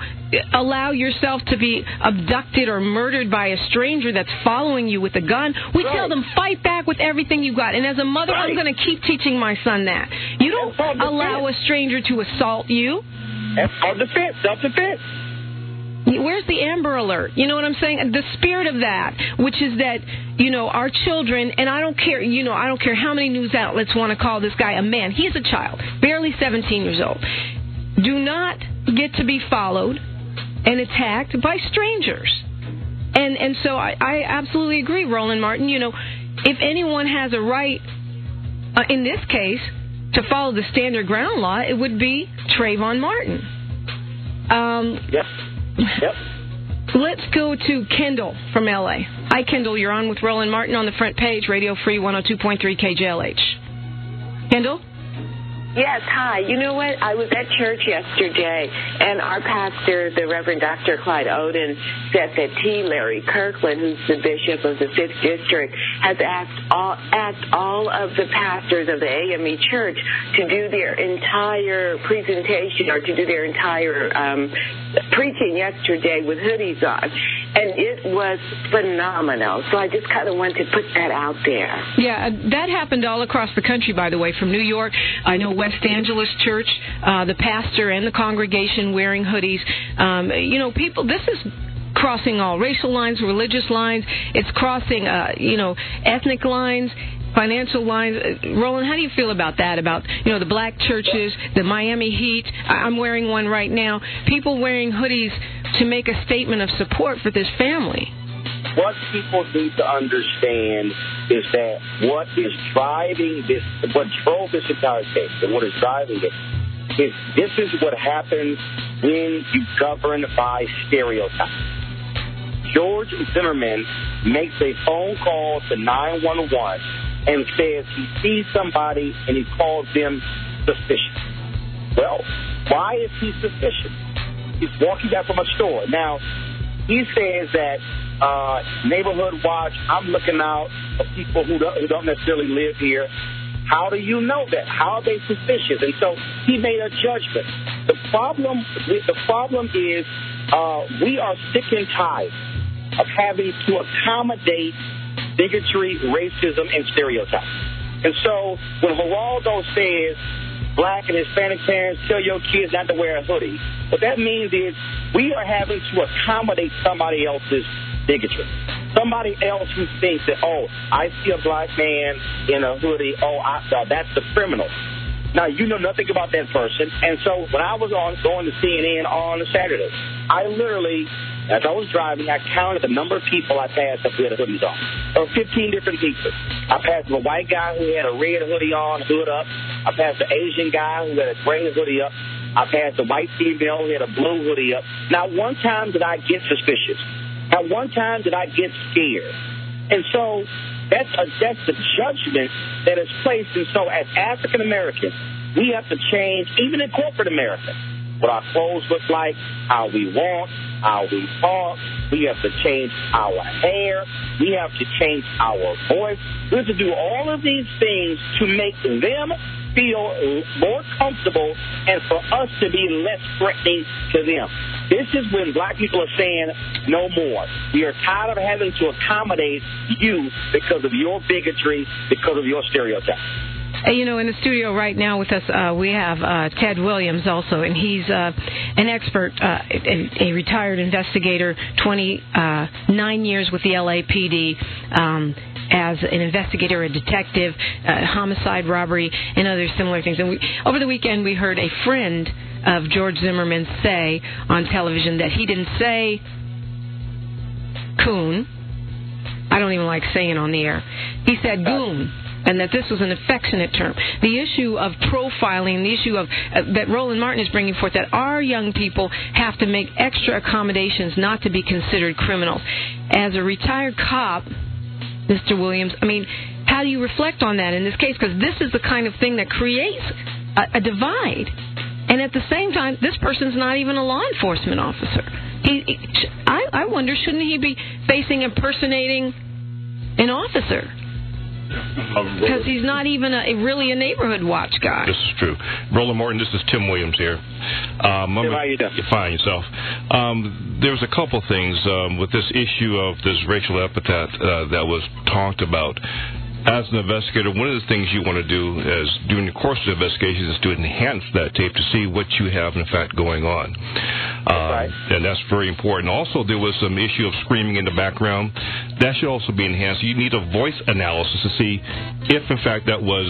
allow yourself to be abducted or murdered by a stranger that's following you with a gun. We right. tell them fight back with everything you got. And as a mother, right. I'm going to keep teaching my son that. You don't allow a stranger to assault you. Self defense, self defense. Where's the Amber Alert? You know what I'm saying? The spirit of that, which is that, you know, our children, and I don't care, you know, I don't care how many news outlets want to call this guy a man. He's a child, barely 17 years old. Do not get to be followed and attacked by strangers. And and so I, I absolutely agree, Roland Martin. You know, if anyone has a right, uh, in this case, to follow the stand your ground law, it would be Trayvon Martin. Um, yep. Yep. Let's go to Kendall from LA. Hi, Kendall. You're on with Roland Martin on the front page, Radio Free 102.3 KJLH. Kendall? Yes, hi. You know what? I was at church yesterday, and our pastor, the Reverend Dr. Clyde Oden, said that T. Larry Kirkland, who's the bishop of the Fifth District, has asked all, asked all of the pastors of the AME Church to do their entire presentation or to do their entire um, preaching yesterday with hoodies on and it was phenomenal. So I just kind of wanted to put that out there. Yeah, that happened all across the country, by the way, from New York. I know West Angeles Church, uh, the pastor and the congregation wearing hoodies. Um, you know, people, this is crossing all racial lines, religious lines. It's crossing, uh, you know, ethnic lines financial lines. Uh, Roland, how do you feel about that? About you know the black churches, the Miami Heat. I'm wearing one right now. People wearing hoodies to make a statement of support for this family. What people need to understand is that what is driving this, what drove this entire case, and what is driving it, is this is what happens when you govern by stereotypes. George Zimmerman makes a phone call to 911 and says he sees somebody and he calls them suspicious. Well, why is he suspicious? He's walking back from a store. Now, he says that uh, neighborhood watch, I'm looking out for people who don't, who don't necessarily live here. How do you know that? How are they suspicious? And so he made a judgment. The problem, the problem is uh, we are sick and tired of having to accommodate bigotry, racism, and stereotypes. And so when Geraldo says black and Hispanic parents tell your kids not to wear a hoodie, what that means is we are having to accommodate somebody else's bigotry. Somebody else who thinks that, oh, I see a black man in a hoodie, oh, I, uh, that's the criminal. Now, you know nothing about that person. And so when I was on going to CNN on a Saturday, I literally as I was driving, I counted the number of people I passed up who had hoodies on. There were 15 different people. I passed a white guy who had a red hoodie on, hood up. I passed an Asian guy who had a gray hoodie up. I passed a white female who had a blue hoodie up. Not one time did I get suspicious. Not one time did I get scared. And so that's a, that's the judgment that is placed. And so as African Americans, we have to change, even in corporate America what our clothes look like, how we walk, how we talk. We have to change our hair. We have to change our voice. We have to do all of these things to make them feel more comfortable and for us to be less threatening to them. This is when black people are saying no more. We are tired of having to accommodate you because of your bigotry, because of your stereotypes. You know, in the studio right now with us, uh, we have uh, Ted Williams also, and he's uh, an expert, uh, a, a retired investigator, 29 years with the LAPD. Um, as an investigator, a detective, uh, homicide, robbery, and other similar things. And we, over the weekend, we heard a friend of George Zimmerman say on television that he didn't say coon. I don't even like saying on the air. He said goon and that this was an affectionate term. The issue of profiling, the issue of uh, that Roland Martin is bringing forth, that our young people have to make extra accommodations not to be considered criminals. As a retired cop, Mr. Williams, I mean, how do you reflect on that in this case? Because this is the kind of thing that creates a, a divide. And at the same time, this person's not even a law enforcement officer. He, I, I wonder, shouldn't he be facing impersonating an officer? Because he's not even a, really a neighborhood watch guy. This is true. Roland Martin, this is Tim Williams here. Um, Tim, how you doing? Fine, yourself. Um, there was a couple things um, with this issue of this racial epithet uh, that was talked about as an investigator, one of the things you want to do is during the course of the investigation is to enhance that tape to see what you have in fact going on. Uh, And that's very important. Also, there was some issue of screaming in the background. That should also be enhanced. You need a voice analysis to see if in fact that was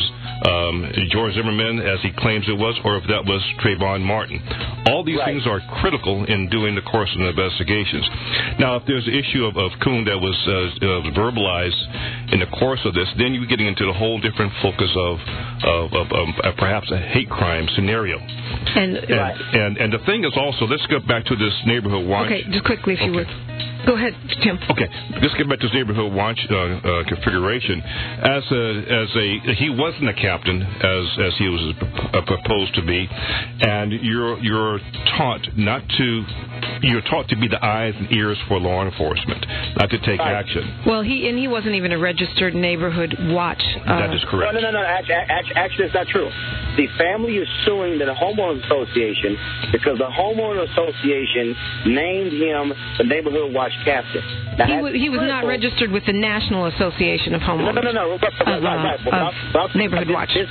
um, George Zimmerman, as he claims it was, or if that was Trayvon Martin. All these Right. things are critical in doing the course of the investigations. Now, if there's an issue of, of Coon that was uh, uh, verbalized in the course of this, then you're getting into the whole different focus of, of, of, of uh, perhaps a hate crime scenario. And, And, and and the thing is also, let's get back to this neighborhood watch. okay, just quickly, if you would. Go ahead, Tim. Okay, let's get back to this neighborhood watch uh, uh, configuration. As a as a he wasn't a captain as as he was uh, proposed to be, and you're you're taught not to you're taught to be the eyes and ears for law enforcement, not to take action. Well, he and he wasn't even a registered neighborhood watch. Uh, That is correct. No, no, no, no. Actually, actually, actually, it's not true. The family is suing the homeowners association because the homeowner association named him the neighborhood watch captain. Now, He was, he was not registered with the National Association of Homeowners. no, no, no. Right, right, Of, uh, right, right. But of but neighborhood but watch. this,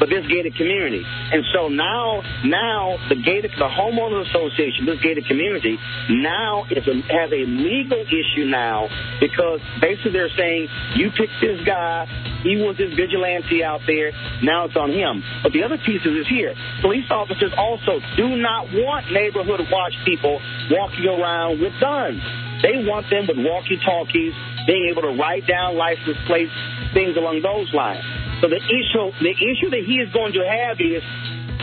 but this gated community, and so now, now the gated, the homeowners association, this gated community, now is a, has a legal issue now because basically they're saying you picked this guy, he was this vigilante out there, now it's on him. But the other piece is here: police officers also do not want neighborhood watch people walking around with guns. They want them with walkie-talkies, being able to write down license plates, things along those lines. So the issue, the issue that he is going to have is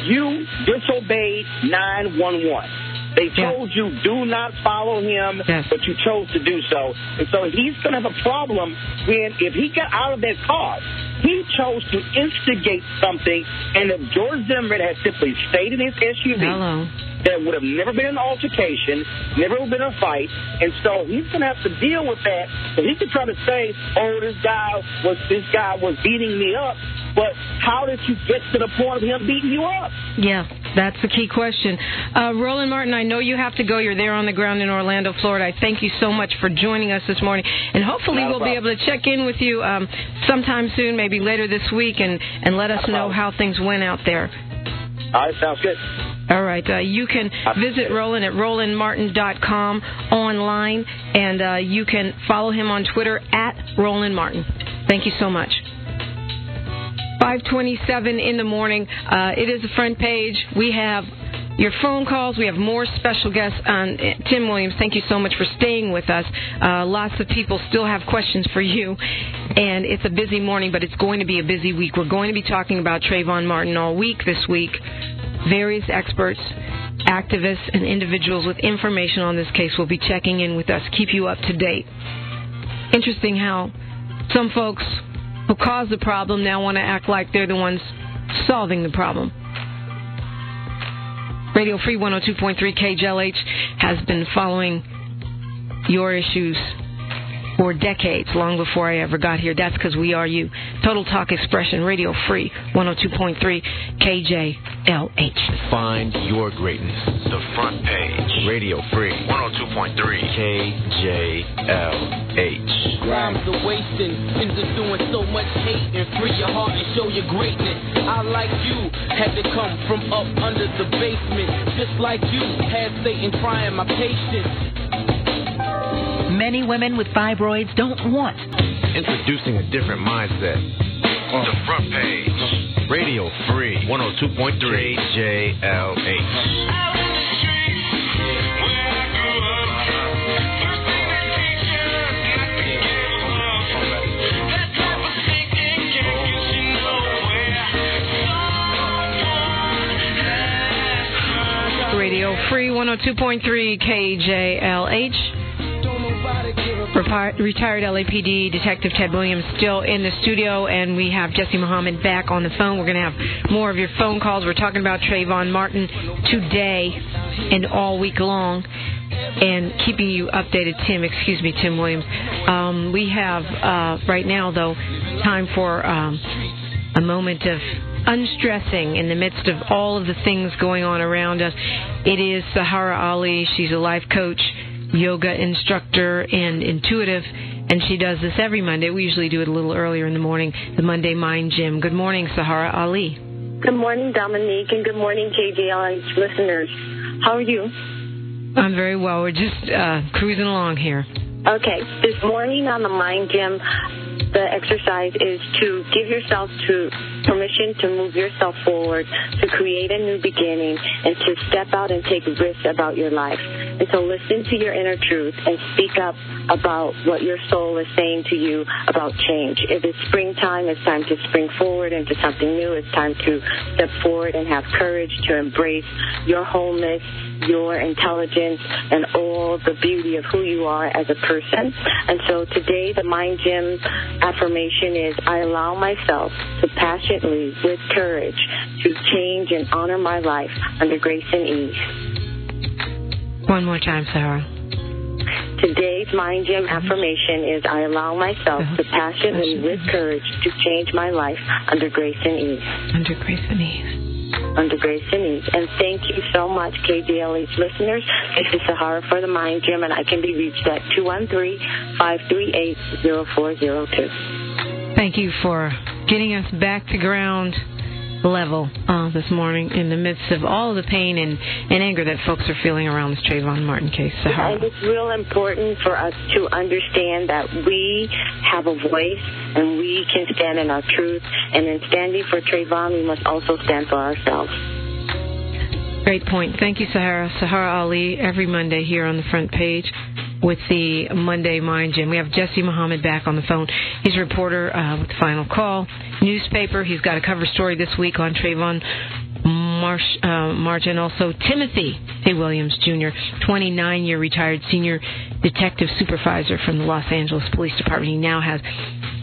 you disobeyed 911. They told you do not follow him, but you chose to do so. And so he's going to have a problem when, if he got out of that car, he chose to instigate something, and if George Zimmerman had simply stayed in his SUV, Hello. There would have never been an altercation, never been a fight, and so he's going to have to deal with that. So he could try to say, "Oh, this guy was this guy was beating me up," but how did you get to the point of him beating you up? Yeah, that's the key question. Uh, Roland Martin, I know you have to go. You're there on the ground in Orlando, Florida. I thank you so much for joining us this morning, and hopefully Not we'll be able to check in with you um, sometime soon, maybe later this week, and and let us know how things went out there. All right, sounds good. All right. Uh, you can visit Roland at rolandmartin.com online, and uh, you can follow him on Twitter at Roland Martin. Thank you so much. 527 in the morning. Uh, it is the front page. We have your phone calls. We have more special guests on. Tim Williams, thank you so much for staying with us. Uh, lots of people still have questions for you, and it's a busy morning, but it's going to be a busy week. We're going to be talking about Trayvon Martin all week this week. Various experts, activists, and individuals with information on this case will be checking in with us, keep you up to date. Interesting how some folks who caused the problem now want to act like they're the ones solving the problem. Radio Free 102.3 KJLH has been following your issues for decades, long before I ever got here. That's because we are you. Total Talk Expression, Radio Free, 102.3 KJLH. Find your greatness. The front page. Radio Free, 102.3 KJLH. Crimes are wasting, ends up doing so much hate and free your heart and show your greatness. I like you had to come from up under the basement, just like you had Satan trying my patience. Many women with fibroids don't want. Introducing a different mindset. On The front page. Radio Free, 102.3 KJLH. Radio Free 102.3 KJLH. Retired LAPD Detective Ted Williams still in the studio, and we have Jesse Muhammad back on the phone. We're going to have more of your phone calls. We're talking about Trayvon Martin today and all week long, and keeping you updated. Tim, excuse me, Tim Williams. Um, we have uh, right now, though, time for um, a moment of unstressing in the midst of all of the things going on around us. It is Sahara Ali. She's a life coach, yoga instructor, and intuitive, and she does this every Monday. We usually do it a little earlier in the morning, the Monday Mind Gym. Good morning, Sahara Ali. Good morning, Dominique, and good morning, KJLH listeners. How are you? I'm very well. We're just uh, cruising along here. Okay, this morning on the Mind Gym, the exercise is to give yourself to permission to move yourself forward, to create a new beginning, and to step out and take risks about your life. And so listen to your inner truth and speak up about what your soul is saying to you about change. If It is springtime. It's time to spring forward into something new. It's time to step forward and have courage to embrace your wholeness, your intelligence, and all the beauty of who you are as a person. And so today, the Mind Gym affirmation is I allow myself to passionately, with courage, to change and honor my life under grace and ease. One more time, Sarah. Today's Mind Gym mm-hmm. affirmation is I allow myself uh-huh. to passionately, with courage, to change my life under grace and ease. Under grace and ease. Under grace and. And thank you so much, KJLH listeners. This is Sahara for the Mind Gym, and I can be reached at 213-538-0402. Thank you for getting us back to ground level uh, this morning in the midst of all the pain and, and anger that folks are feeling around this Trayvon Martin case. Sahara. And it's real important for us to understand that we have a voice and we can stand in our truth. And in standing for Trayvon, we must also stand for ourselves. Great point. Thank you, Sahara. Sahara Ali, every Monday here on the front page with the Monday Mind Gym. We have Jesse Muhammad back on the phone. He's a reporter uh, with the Final Call newspaper. He's got a cover story this week on Trayvon Marsh, uh, March and also Timothy A. Williams Jr., 29 year retired senior detective supervisor from the Los Angeles Police Department. He now has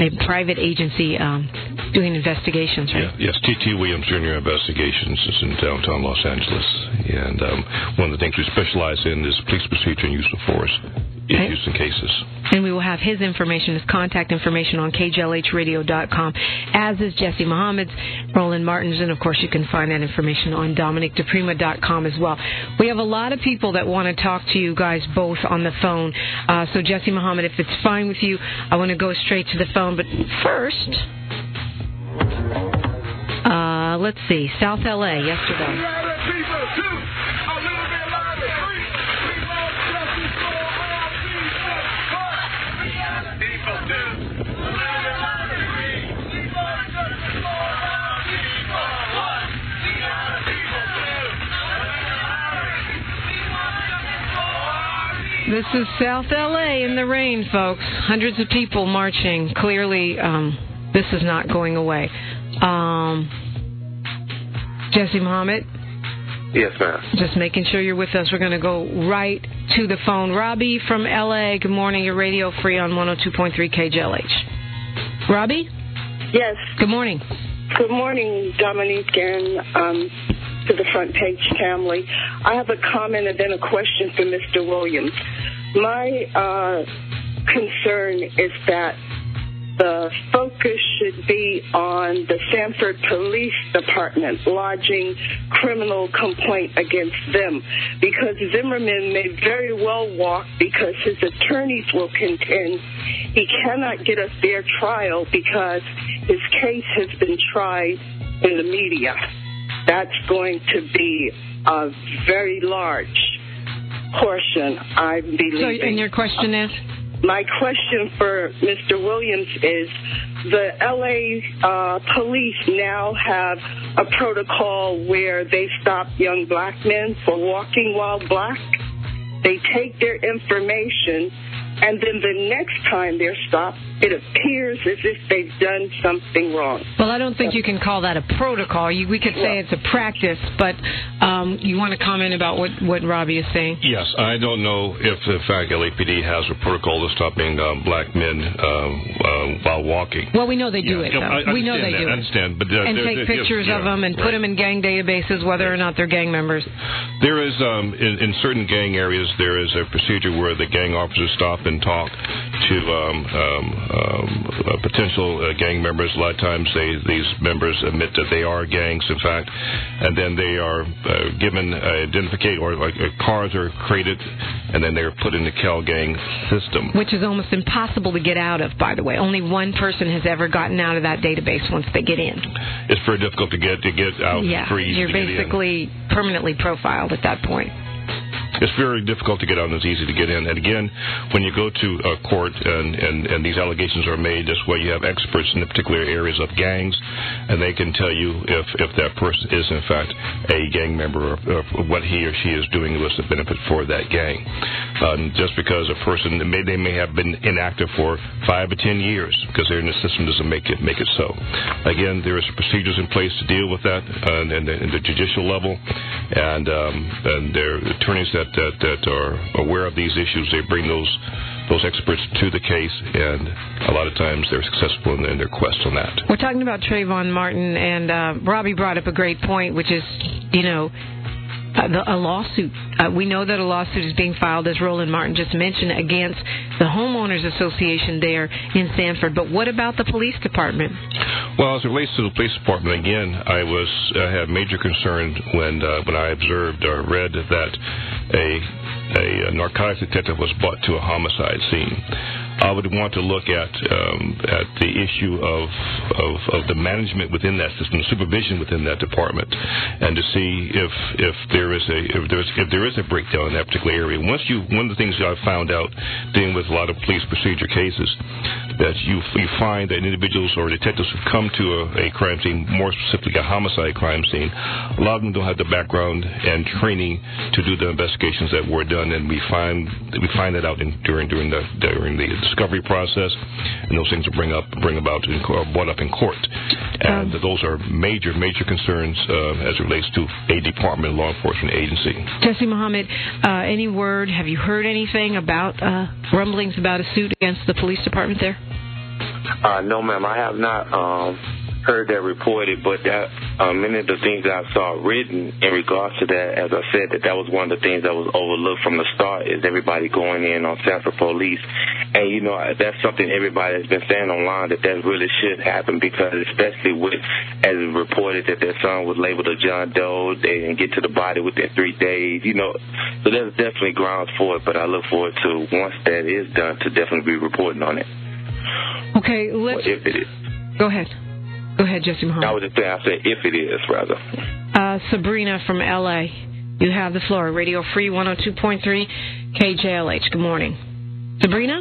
a private agency um, doing investigations, right? Yeah, yes, T.T. Williams Jr. Investigations is in downtown Los Angeles. And um, one of the things we specialize in is police procedure and use of force issues and cases. And we will have his information, his contact information on KJLHradio.com, as is Jesse Muhammad's, Roland Martin's, and of course you can find that information on DominicDeprima.com as well. We have a lot of people that want to talk to you guys both on the phone. Uh, so Jesse Muhammad, if it's fine with you, I want to go straight to the phone. But first, uh, let's see, South LA yesterday. This is South LA in the rain, folks. Hundreds of people marching. Clearly, um, this is not going away. Um, Jesse Muhammad, Yes, ma'am. just making sure you're with us. We're going to go right to the phone. Robbie from LA, good morning. You're radio free on 102.3 KJLH. Robbie? Yes. Good morning. Good morning, Dominique and um, to the front page family. I have a comment and then a question for Mr. Williams. My uh, concern is that the focus should be on the Sanford Police Department lodging criminal complaint against them because Zimmerman may very well walk because his attorneys will contend he cannot get a fair trial because his case has been tried in the media. That's going to be a very large portion, I believe. So, and your question is? My question for Mr. Williams is the LA uh, police now have a protocol where they stop young black men for walking while black. They take their information and then the next time they're stopped, it appears as if they've done something wrong. Well, I don't think you can call that a protocol. You, we could say it's a practice, but um, you want to comment about what, what Robbie is saying? Yes, I don't know if, in fact, LAPD has a protocol of stopping um, black men um, uh, while walking. Well, we know they do Yeah, it. no, though. I we know they understand do that, I it. understand, but uh, and there- take there- pictures yeah, of them and put them in gang databases, whether or not they're gang members. There is, um, in, in certain gang areas, there is a procedure where the gang officers stop and talk to um, um, um, uh, potential uh, gang members. A lot of times, they, these members admit that they are gangs, in fact, and then they are uh, given identificate or like uh, cars are created, and then they're put in the CalGang system. Which is almost impossible to get out of, by the way. Only one person has ever gotten out of that database once they get in. It's very difficult to get to get out yeah, you're to get in. basically permanently profiled at that point. It's very difficult to get out and it's easy to get in. And again, when you go to a court and, and, and these allegations are made, that's why you have experts in the particular areas of gangs, and they can tell you if, if that person is in fact a gang member or, or what he or she is doing was the benefit for that gang. Um, just because a person may they may have been inactive for five or ten years because they're in the system doesn't make it make it so. Again, there is procedures in place to deal with that uh, and, the, the judicial level, and um, and there are attorneys that, that that are aware of these issues. They bring those those experts to the case, and a lot of times they're successful in, in their quest on that. We're talking about Trayvon Martin, and uh, Robbie brought up a great point, which is, you know, uh, the, a lawsuit. Uh, we know that a lawsuit is being filed, as Roland Martin just mentioned, against the homeowners association there in Sanford. But what about the police department? Well, as it relates to the police department, again, I was I had major concern when uh, when I observed or read that a a narcotics detective was brought to a homicide scene. I would want to look at um, at the issue of, of of the management within that system, supervision within that department, and to see if if there is a if there's if there is a breakdown in that particular area. Once you one of the things that I found out dealing with a lot of police procedure cases that you you find that individuals or detectives who come to a, a crime scene, more specifically a homicide crime scene, a lot of them don't have the background and training to do the investigations that were done, and we find we find that out in, during during the during the discovery process, and those things will bring up bring about in, or brought up in court, and those are major major concerns uh, as it relates to a department, law enforcement agency. Jesse Muhammad, uh, any word? Have you heard anything about uh, rumblings about a suit against the police department there? Uh, no, ma'am, I have not um, heard that reported, but that uh, many of the things that I saw written in regards to that, as I said, that that was one of the things that was overlooked from the start is everybody going in on Sanford Police, and you know that's something everybody has been saying online that that really should happen because especially with as it reported that their son was labeled a John Doe, they didn't get to the body within three days, you know, so there's definitely grounds for it, but I look forward to once that is done to definitely be reporting on it. Okay, let's If it is. go ahead. Go ahead, Jesse I was just saying, I said if it is, rather. Uh, Sabrina from LA, you have the floor. Radio Free 102.3 KJLH. Good morning. Sabrina?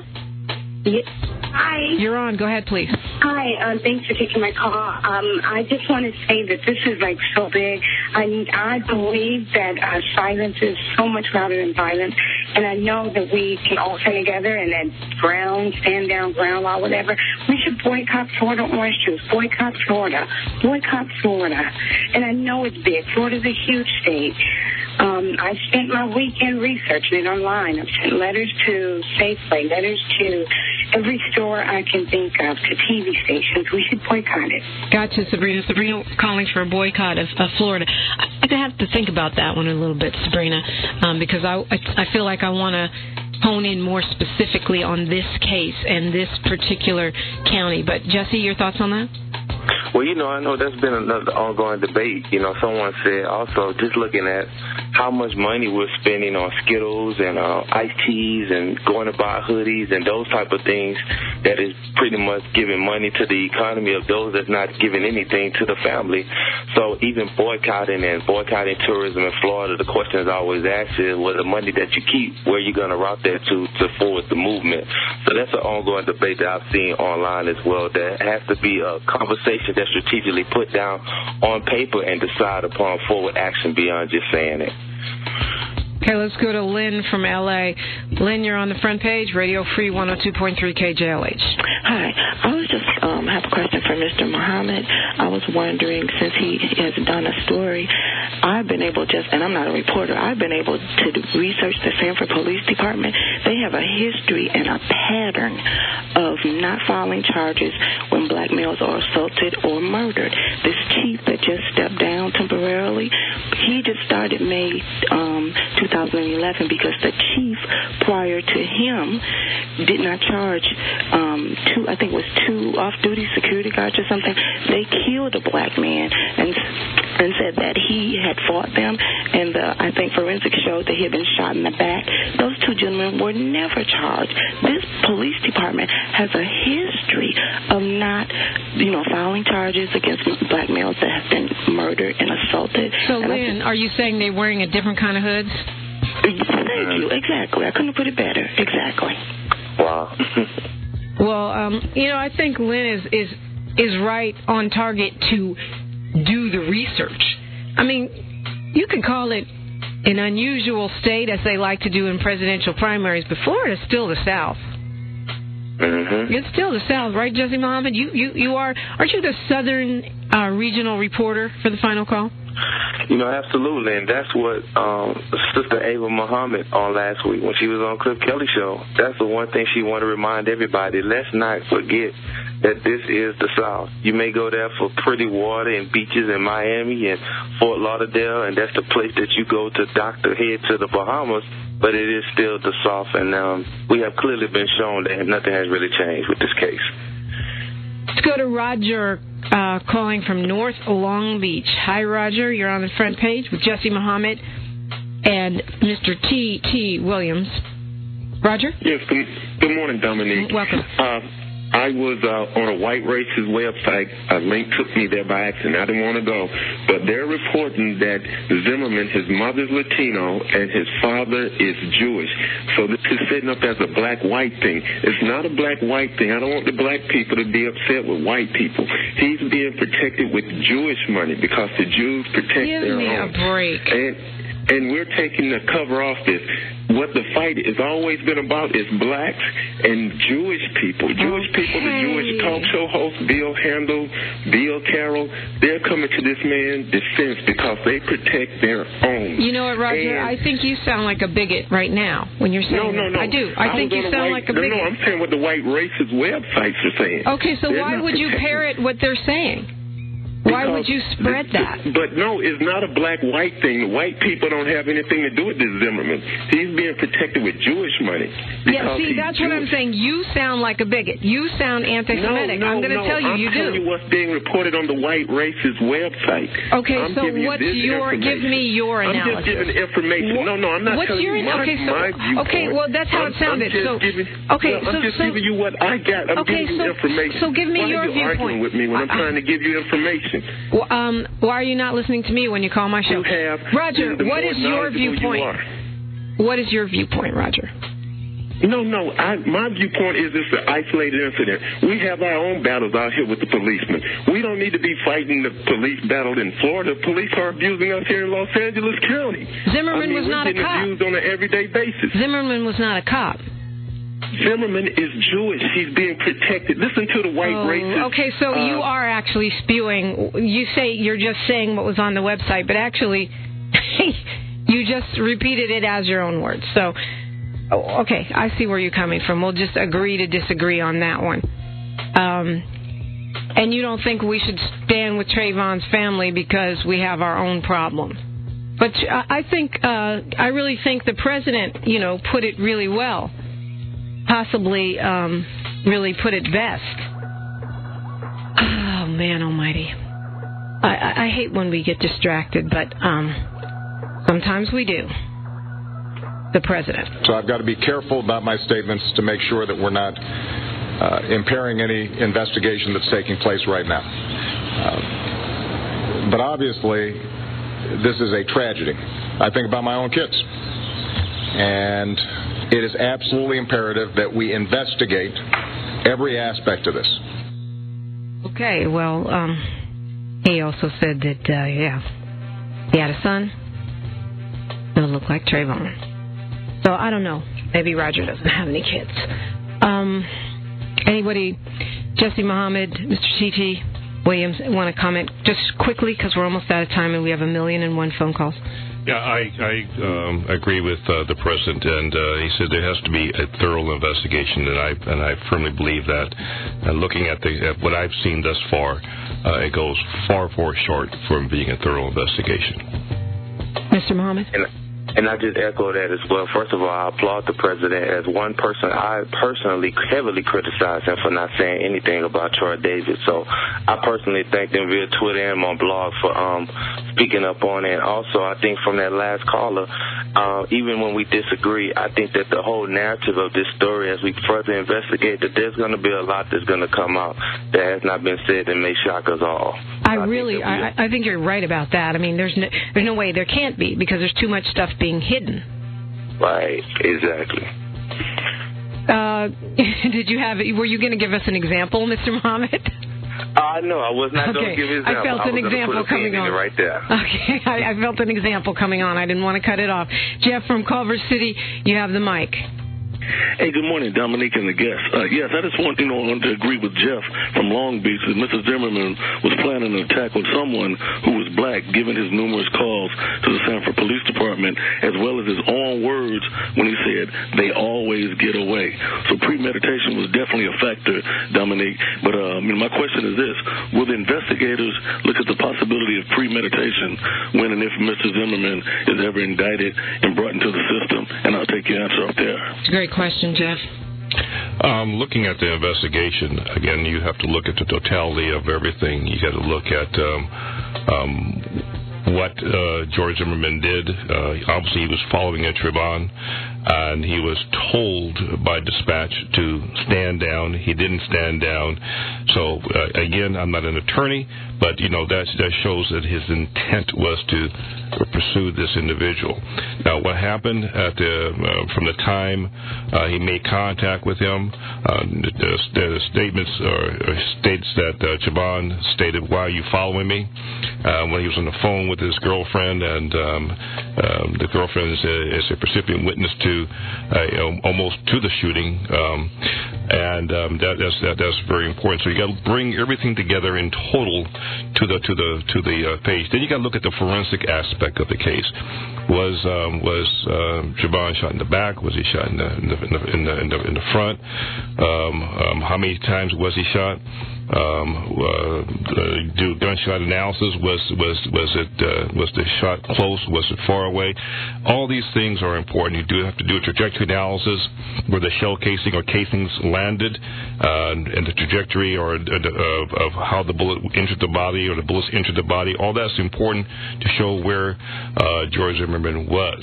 Hi. You're on. Go ahead, please. Hi, um, thanks for taking my call. Um, I just want to say that this is like so big. I, mean, I believe that uh, silence is so much louder than violence, and I know that we can all stand together and that ground, stand down, ground law, whatever. We should boycott Florida orange juice, boycott Florida, boycott Florida. And I know it's big. Florida's a huge state. Um, I spent my weekend researching it online. I've sent letters to Safeway, letters to every store I can think of, to TV stations. We should boycott it. Gotcha, Sabrina. Sabrina calling for a boycott of, of Florida. I, I have to think about that one a little bit, Sabrina, um, because I, I I feel like I want to hone in more specifically on this case and this particular county. But Jesse, your thoughts on that? Well, you know, I know that's been another ongoing debate. You know, someone said also just looking at how much money we're spending on Skittles and uh, iced teas and going to buy hoodies and those type of things that is pretty much giving money to the economy of those that's not giving anything to the family. So even boycotting and boycotting tourism in Florida, the question is always asked is, well, the money that you keep, where are you going to route that to to forward the movement? So that's an ongoing debate that I've seen online as well. That has to be a conversation that's strategically put down on paper and decide upon forward action beyond just saying it. Okay, let's go to Lynn from LA. Lynn, you're on the front page, Radio Free 102.3 KJLH. Hi, I was just um, have a question for Mr. Muhammad. I was wondering, since he has done a story, I've been able just, and I'm not a reporter, I've been able to research the Sanford Police Department. They have a history and a pattern of not filing charges when black males are assaulted or murdered. This chief that just stepped down temporarily, he just started May um, 2011 because the chief prior to him did not charge um, two, I think it was two off-duty security guards or something. They killed a black man and and said that he had fought them, and the, I think forensics showed that he had been shot in the back. Those two gentlemen were never charged. This police department has a history of not, you know, filing charges against black males that have been murdered and assaulted. So, and I Lynn, are you saying they're wearing a different kind of hoods? Thank you. Exactly. I couldn't put it better. Exactly. Wow. Well, um, you know, I think Lynn is is is right on target to do the research. I mean, you could call it an unusual state, as they like to do in presidential primaries, but Florida's still the South. Mm-hmm. It's still the South, right, Jesse Muhammad? You you you are aren't you the Southern uh, regional reporter for the final call? You know, absolutely, and that's what um, Sister Ava Muhammad on last week when she was on Cliff Kelley show. That's the one thing she wanted to remind everybody. Let's not forget that this is the South. You may go there for pretty water and beaches in Miami and Fort Lauderdale, and that's the place that you go to doctor head to the Bahamas. But it is still the South, and um, we have clearly been shown that nothing has really changed with this case. Let's go to Roger uh, calling from North Long Beach. Hi, Roger. You're on the front page with Jesse Muhammad and Mr. T. T. Williams. Roger? Yes, good, good morning, Dominique. Welcome. Uh, I was uh, on a white racist website. A link took me there by accident. I didn't want to go. But they're reporting that Zimmerman, his mother's Latino and his father is Jewish. So this is setting up as a black-white thing. It's not a black-white thing. I don't want the black people to be upset with white people. He's being protected with Jewish money because the Jews protect Give their me own. a break. And and we're taking the cover off this. What the fight has always been about is blacks and Jewish people. Jewish people, the Jewish talk show host, Bill Handel, Bill Carroll, they're coming to this man's defense because they protect their own. You know what, Roger? And- I think you sound like a bigot right now when you're saying no, no, that. no. I do. I, think you sound white, like a bigot. No, I'm saying what the white racist websites are saying. Okay, so They're why would you protecting- parrot what they're saying? Why would you spread that? But no, it's not a black-white thing. White people don't have anything to do with this Zimmerman. He's being protected with Jewish money. Yeah, see, that's what I'm saying. You sound like a bigot. You sound anti-Semitic. No, no, I'm going to no. tell you, I'm you telling do. you what's being reported on the white racist website. Okay, I'm so giving you what's your? Give me your analysis. I'm just giving information. Wha- no, no, I'm not What's telling your you my, okay? So my viewpoint. okay, well that's how I'm, it sounded. So giving, okay, no, so I'm just so giving you what I got. I'm Okay, giving you so- information. so give me Why your are you viewpoint. arguing with me when I'm I- trying to give you information? Well, um, why are you not listening to me when you call my show? You have Roger, what is your knowledgeable you viewpoint? What is your viewpoint, Roger? No, no. I, my viewpoint is it's an isolated incident. We have our own battles out here with the policemen. We don't need to be fighting the police battle in Florida. Police are abusing us here in Los Angeles County. Zimmerman I mean, was not a cop. abused on an everyday basis. Zimmerman was not a cop. Zimmerman is Jewish. He's being protected. Listen to the white Oh, racist. okay, so uh, you are actually spewing. You say you're just saying what was on the website, but actually, you just repeated it as your own words. So, oh, okay, I see where you're coming from. We'll just agree to disagree on that one. Um, and you don't think we should stand with Trayvon's family because we have our own problem. But I I think uh, I really think the president, you know, put it really well possibly um, really put it best. Oh man, Almighty! I, I, hate when we get distracted, but um, sometimes we do. The president. So I've got to be careful about my statements to make sure that we're not uh, impairing any investigation that's taking place right now. Uh, but obviously, this is a tragedy. I think about my own kids. And it is absolutely imperative that we investigate every aspect of this. Okay, well, um, he also said that, uh, yeah, he had a son. It'll look like Trayvon. So I don't know. Maybe Roger doesn't have any kids. Um, anybody, Jesse Muhammad, Mr. T.T. Williams, want to comment just quickly because we're almost out of time and we have a million and one phone calls. Yeah, I, I um, agree with uh, the president, and uh, he said there has to be a thorough investigation, and I and I firmly believe that. And looking at the at what I've seen thus far, uh, it goes far far short from being a thorough investigation. Mr. Muhammad. And, and I just echo that as well. First of all, I applaud the president. As one person, I personally heavily criticize him for not saying anything about Troy Davis. So I personally thank them via Twitter and my blog for um, speaking up on it. And also, I think from that last caller, uh, even when we disagree, I think that the whole narrative of this story, as we further investigate, that there's going to be a lot that's going to come out that has not been said and may shock us all. I really, I, I think you're right about that. I mean, there's no, there's no way there can't be because there's too much stuff being hidden. Right, exactly. Uh, did you have? Were you going to give us an example, Mr. Muhammad? Uh, no, I was not going to give an example. I felt an gonna example put a pin coming on. right there. Okay, I, I felt an example coming on. I didn't want to cut it off. Jeff from Culver City, you have the mic. Hey, good morning, Dominique and the guests. Uh, yes, I just want you know, I to agree with Jeff from Long Beach that Mrs. Zimmerman was planning an attack on someone who was black, given his numerous calls to the Sanford Police Department, as well as his own words when he said they always get away. So premeditation was definitely a factor, Dominique. But uh, I mean, my question is this: Will the investigators look at the possibility of premeditation when and if Mr. Zimmerman is ever indicted and brought into the system? And I'll take your answer up there. Great question, Jeff. Um, looking at the investigation, again, you have to look at the totality of everything. You got to look at um, um, what uh, George Zimmerman did. Uh, obviously, he was following a Trayvon, and he was told by dispatch to stand down. He didn't stand down. So, uh, again, I'm not an attorney, but you know that that shows that his intent was to pursue this individual. Now, what happened at the uh, from the time uh, he made contact with him, uh, the, the statements or, or states that uh, stated, "Why are you following me?" Uh, when he was on the phone with his girlfriend, and um, um, the girlfriend is a, is a recipient witness to uh, you know, almost to the shooting, um, and um, that, that's that, that's very important. So you got to bring everything together in total to the to the to the uh, page. Then you got to look at the forensic aspect of the case. Was um, was um, Javon shot in the back? Was he shot in the in the in the in the, in the, front? Um, um, how many times was he shot? Um, uh, do gunshot analysis. Was was was it uh, was the shot close? Was it far away? All these things are important. You do have to do a trajectory analysis where the shell casing or casings landed, uh, and the trajectory or uh, of, of how the bullet entered the body or the bullets entered the body. All that's important to show where uh, George Zimmerman was.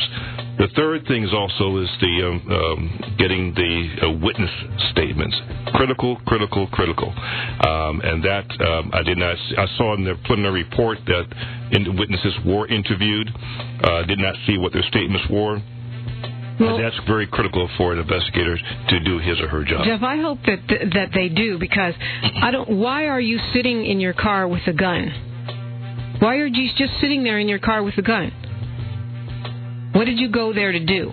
The third thing is also is the um, um, getting the uh, witness statements. Critical, critical, critical. Um, and that um, I did not. I saw in the preliminary report that witnesses were interviewed. Did not see what their statements were. Well- that's very critical for an investigator to do his or her job. Jeff, I hope that that they do because I don't. Why are you sitting in your car with a gun? Why are you just sitting there in your car with a gun? What did you go there to do?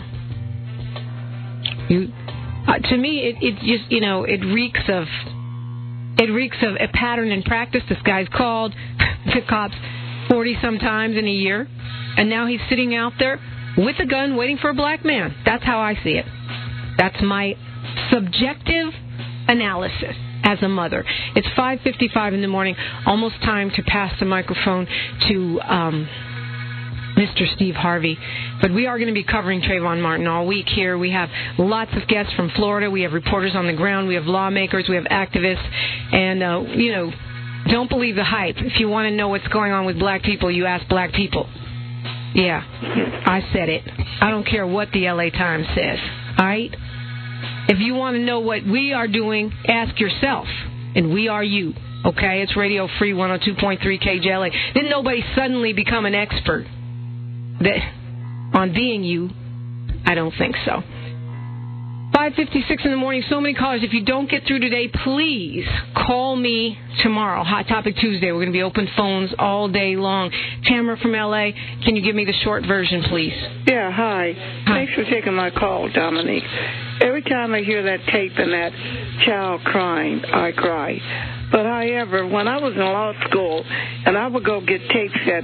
You, uh, to me, it, it just you know it reeks of it reeks of a pattern in practice. This guy's called the cops forty some times in a year, and now he's sitting out there with a gun waiting for a black man. That's how I see it. That's my subjective analysis as a mother. It's 5:55 in the morning, almost time to pass the microphone to um, Mr. Steve Harvey. But we are going to be covering Trayvon Martin all week here. We have lots of guests from Florida. We have reporters on the ground. We have lawmakers. We have activists. And, uh, you know, don't believe the hype. If you want to know what's going on with black people, you ask black people. Yeah, I said it. I don't care what the LA Times says. All right? If you want to know what we are doing, ask yourself. And we are you. Okay? It's Radio Free 102.3 KJLH. Didn't nobody suddenly become an expert that on being you? I don't think so. 5:56 in the morning. So many callers. If you don't get through today, please call me tomorrow. Hot Topic Tuesday. We're going to be open phones all day long. Tamara from LA, can you give me the short version, please? Yeah. Hi. hi. Thanks for taking my call, Dominique. Every time I hear that tape and that child crying, I cry. But however, when I was in law school and I would go get tapes at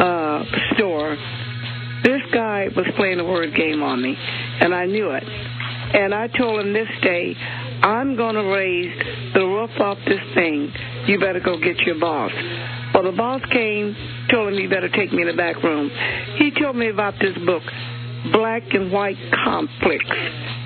uh store, this guy was playing a word game on me, and I knew it. And I told him this day, I'm going to raise the roof off this thing. You better go get your boss. Well, the boss came, told him he better take me in the back room. He told me about this book, Black and White Complex.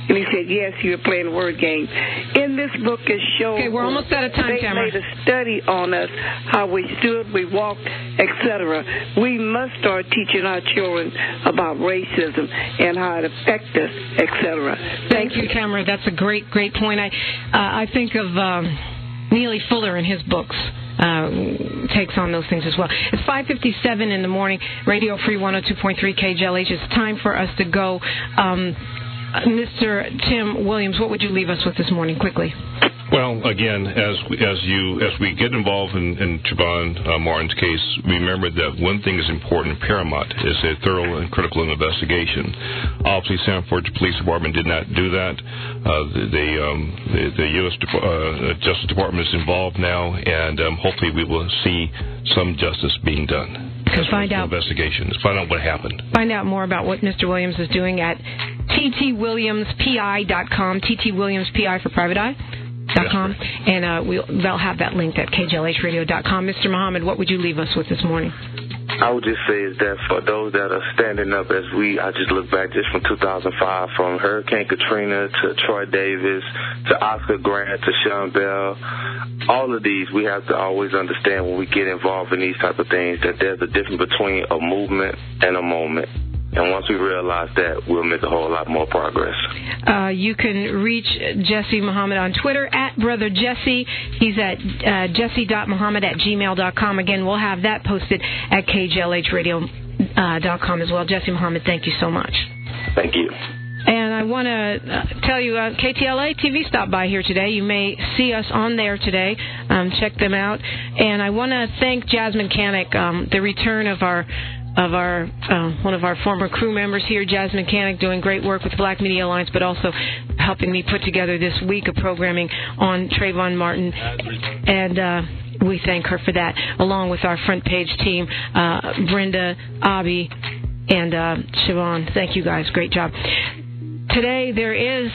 And he said, yes, you're playing a word game. In this book it shows... Okay, we're almost out of time, They made a study on us, how we stood, we walked, etc. We must start teaching our children about racism and how it affects us, etc. Thank you, Tamara. That's a great, great point. I, uh, I think of um, Neely Fuller in his books. Uh, takes on those things as well. It's 5:57 in the morning. Radio Free 102.3 KJLH. It's time for us to go. Um, Mr. Tim Williams, what would you leave us with this morning, quickly? Well, again, as as you as we get involved in, in Trayvon uh, Martin's case, remember that one thing is important, paramount, is a thorough and critical investigation. Obviously, Sanford Police Department did not do that. Uh, the the, um, the, the U.S. Dep- uh, Justice Department is involved now, and um, hopefully we will see some justice being done. To find out investigation, find out what happened. Find out more about what Mr. Williams is doing at ttwilliamspi.com. ttwilliamspi for private eye. Dot com, and uh, we'll, they'll have that linked at kjlhradio.com. Mr. Muhammad, what would you leave us with this morning? I would just say is that for those that are standing up as we, I just look back just from 2005, from Hurricane Katrina to Troy Davis to Oscar Grant to Sean Bell, all of these we have to always understand when we get involved in these type of things that there's a difference between a movement and a moment. And once we realize that, we'll make a whole lot more progress. Uh, you can reach Jesse Muhammad on Twitter at Brother Jesse. He's at uh, jesse.muhammad at gmail.com. Again, we'll have that posted at kjlhradio.com as well. Jesse Muhammad, thank you so much. Thank you. And I want to uh, tell you, uh, KTLA TV stopped by here today. You may see us on there today. Um, check them out. And I want to thank Jasmyne Cannick, um, the return of our of our uh, one of our former crew members here, Jasmyne Cannick, doing great work with Black Media Alliance, but also helping me put together this week of programming on Trayvon Martin. And uh, we thank her for that, along with our front page team, uh, Brenda, Abby, and uh, Siobhan. Thank you guys. Great job. Today there is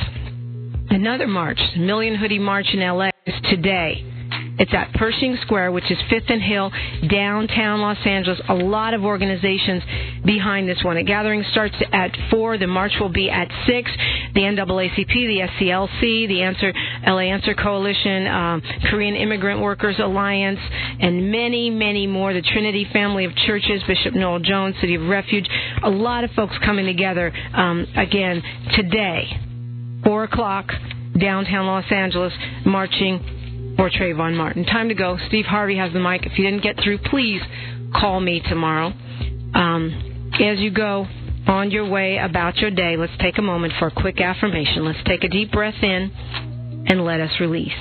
another march, Million Hoodie March in LA. It's today. It's at Pershing Square, which is Fifth and Hill, downtown Los Angeles. A lot of organizations behind this one. The gathering starts at 4. The march will be at 6. The NAACP, the SCLC, the Answer LA Answer Coalition, um, Korean Immigrant Workers Alliance, and many, many more. The Trinity Family of Churches, Bishop Noel Jones, City of Refuge. A lot of folks coming together um, again today, 4 o'clock, downtown Los Angeles, marching for Trayvon Martin. Time to go. Steve Harvey has the mic. If you didn't get through, please call me tomorrow. Um, as you go on your way about your day, let's take a moment for a quick affirmation. Let's take a deep breath in and let us release.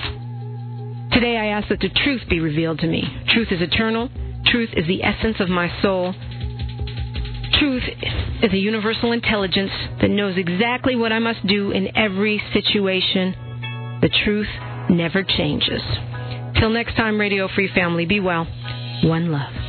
Today I ask that the truth be revealed to me. Truth is eternal. Truth is the essence of my soul. Truth is a universal intelligence that knows exactly what I must do in every situation. The truth never changes. Till next time, Radio Free Family, be well. One love.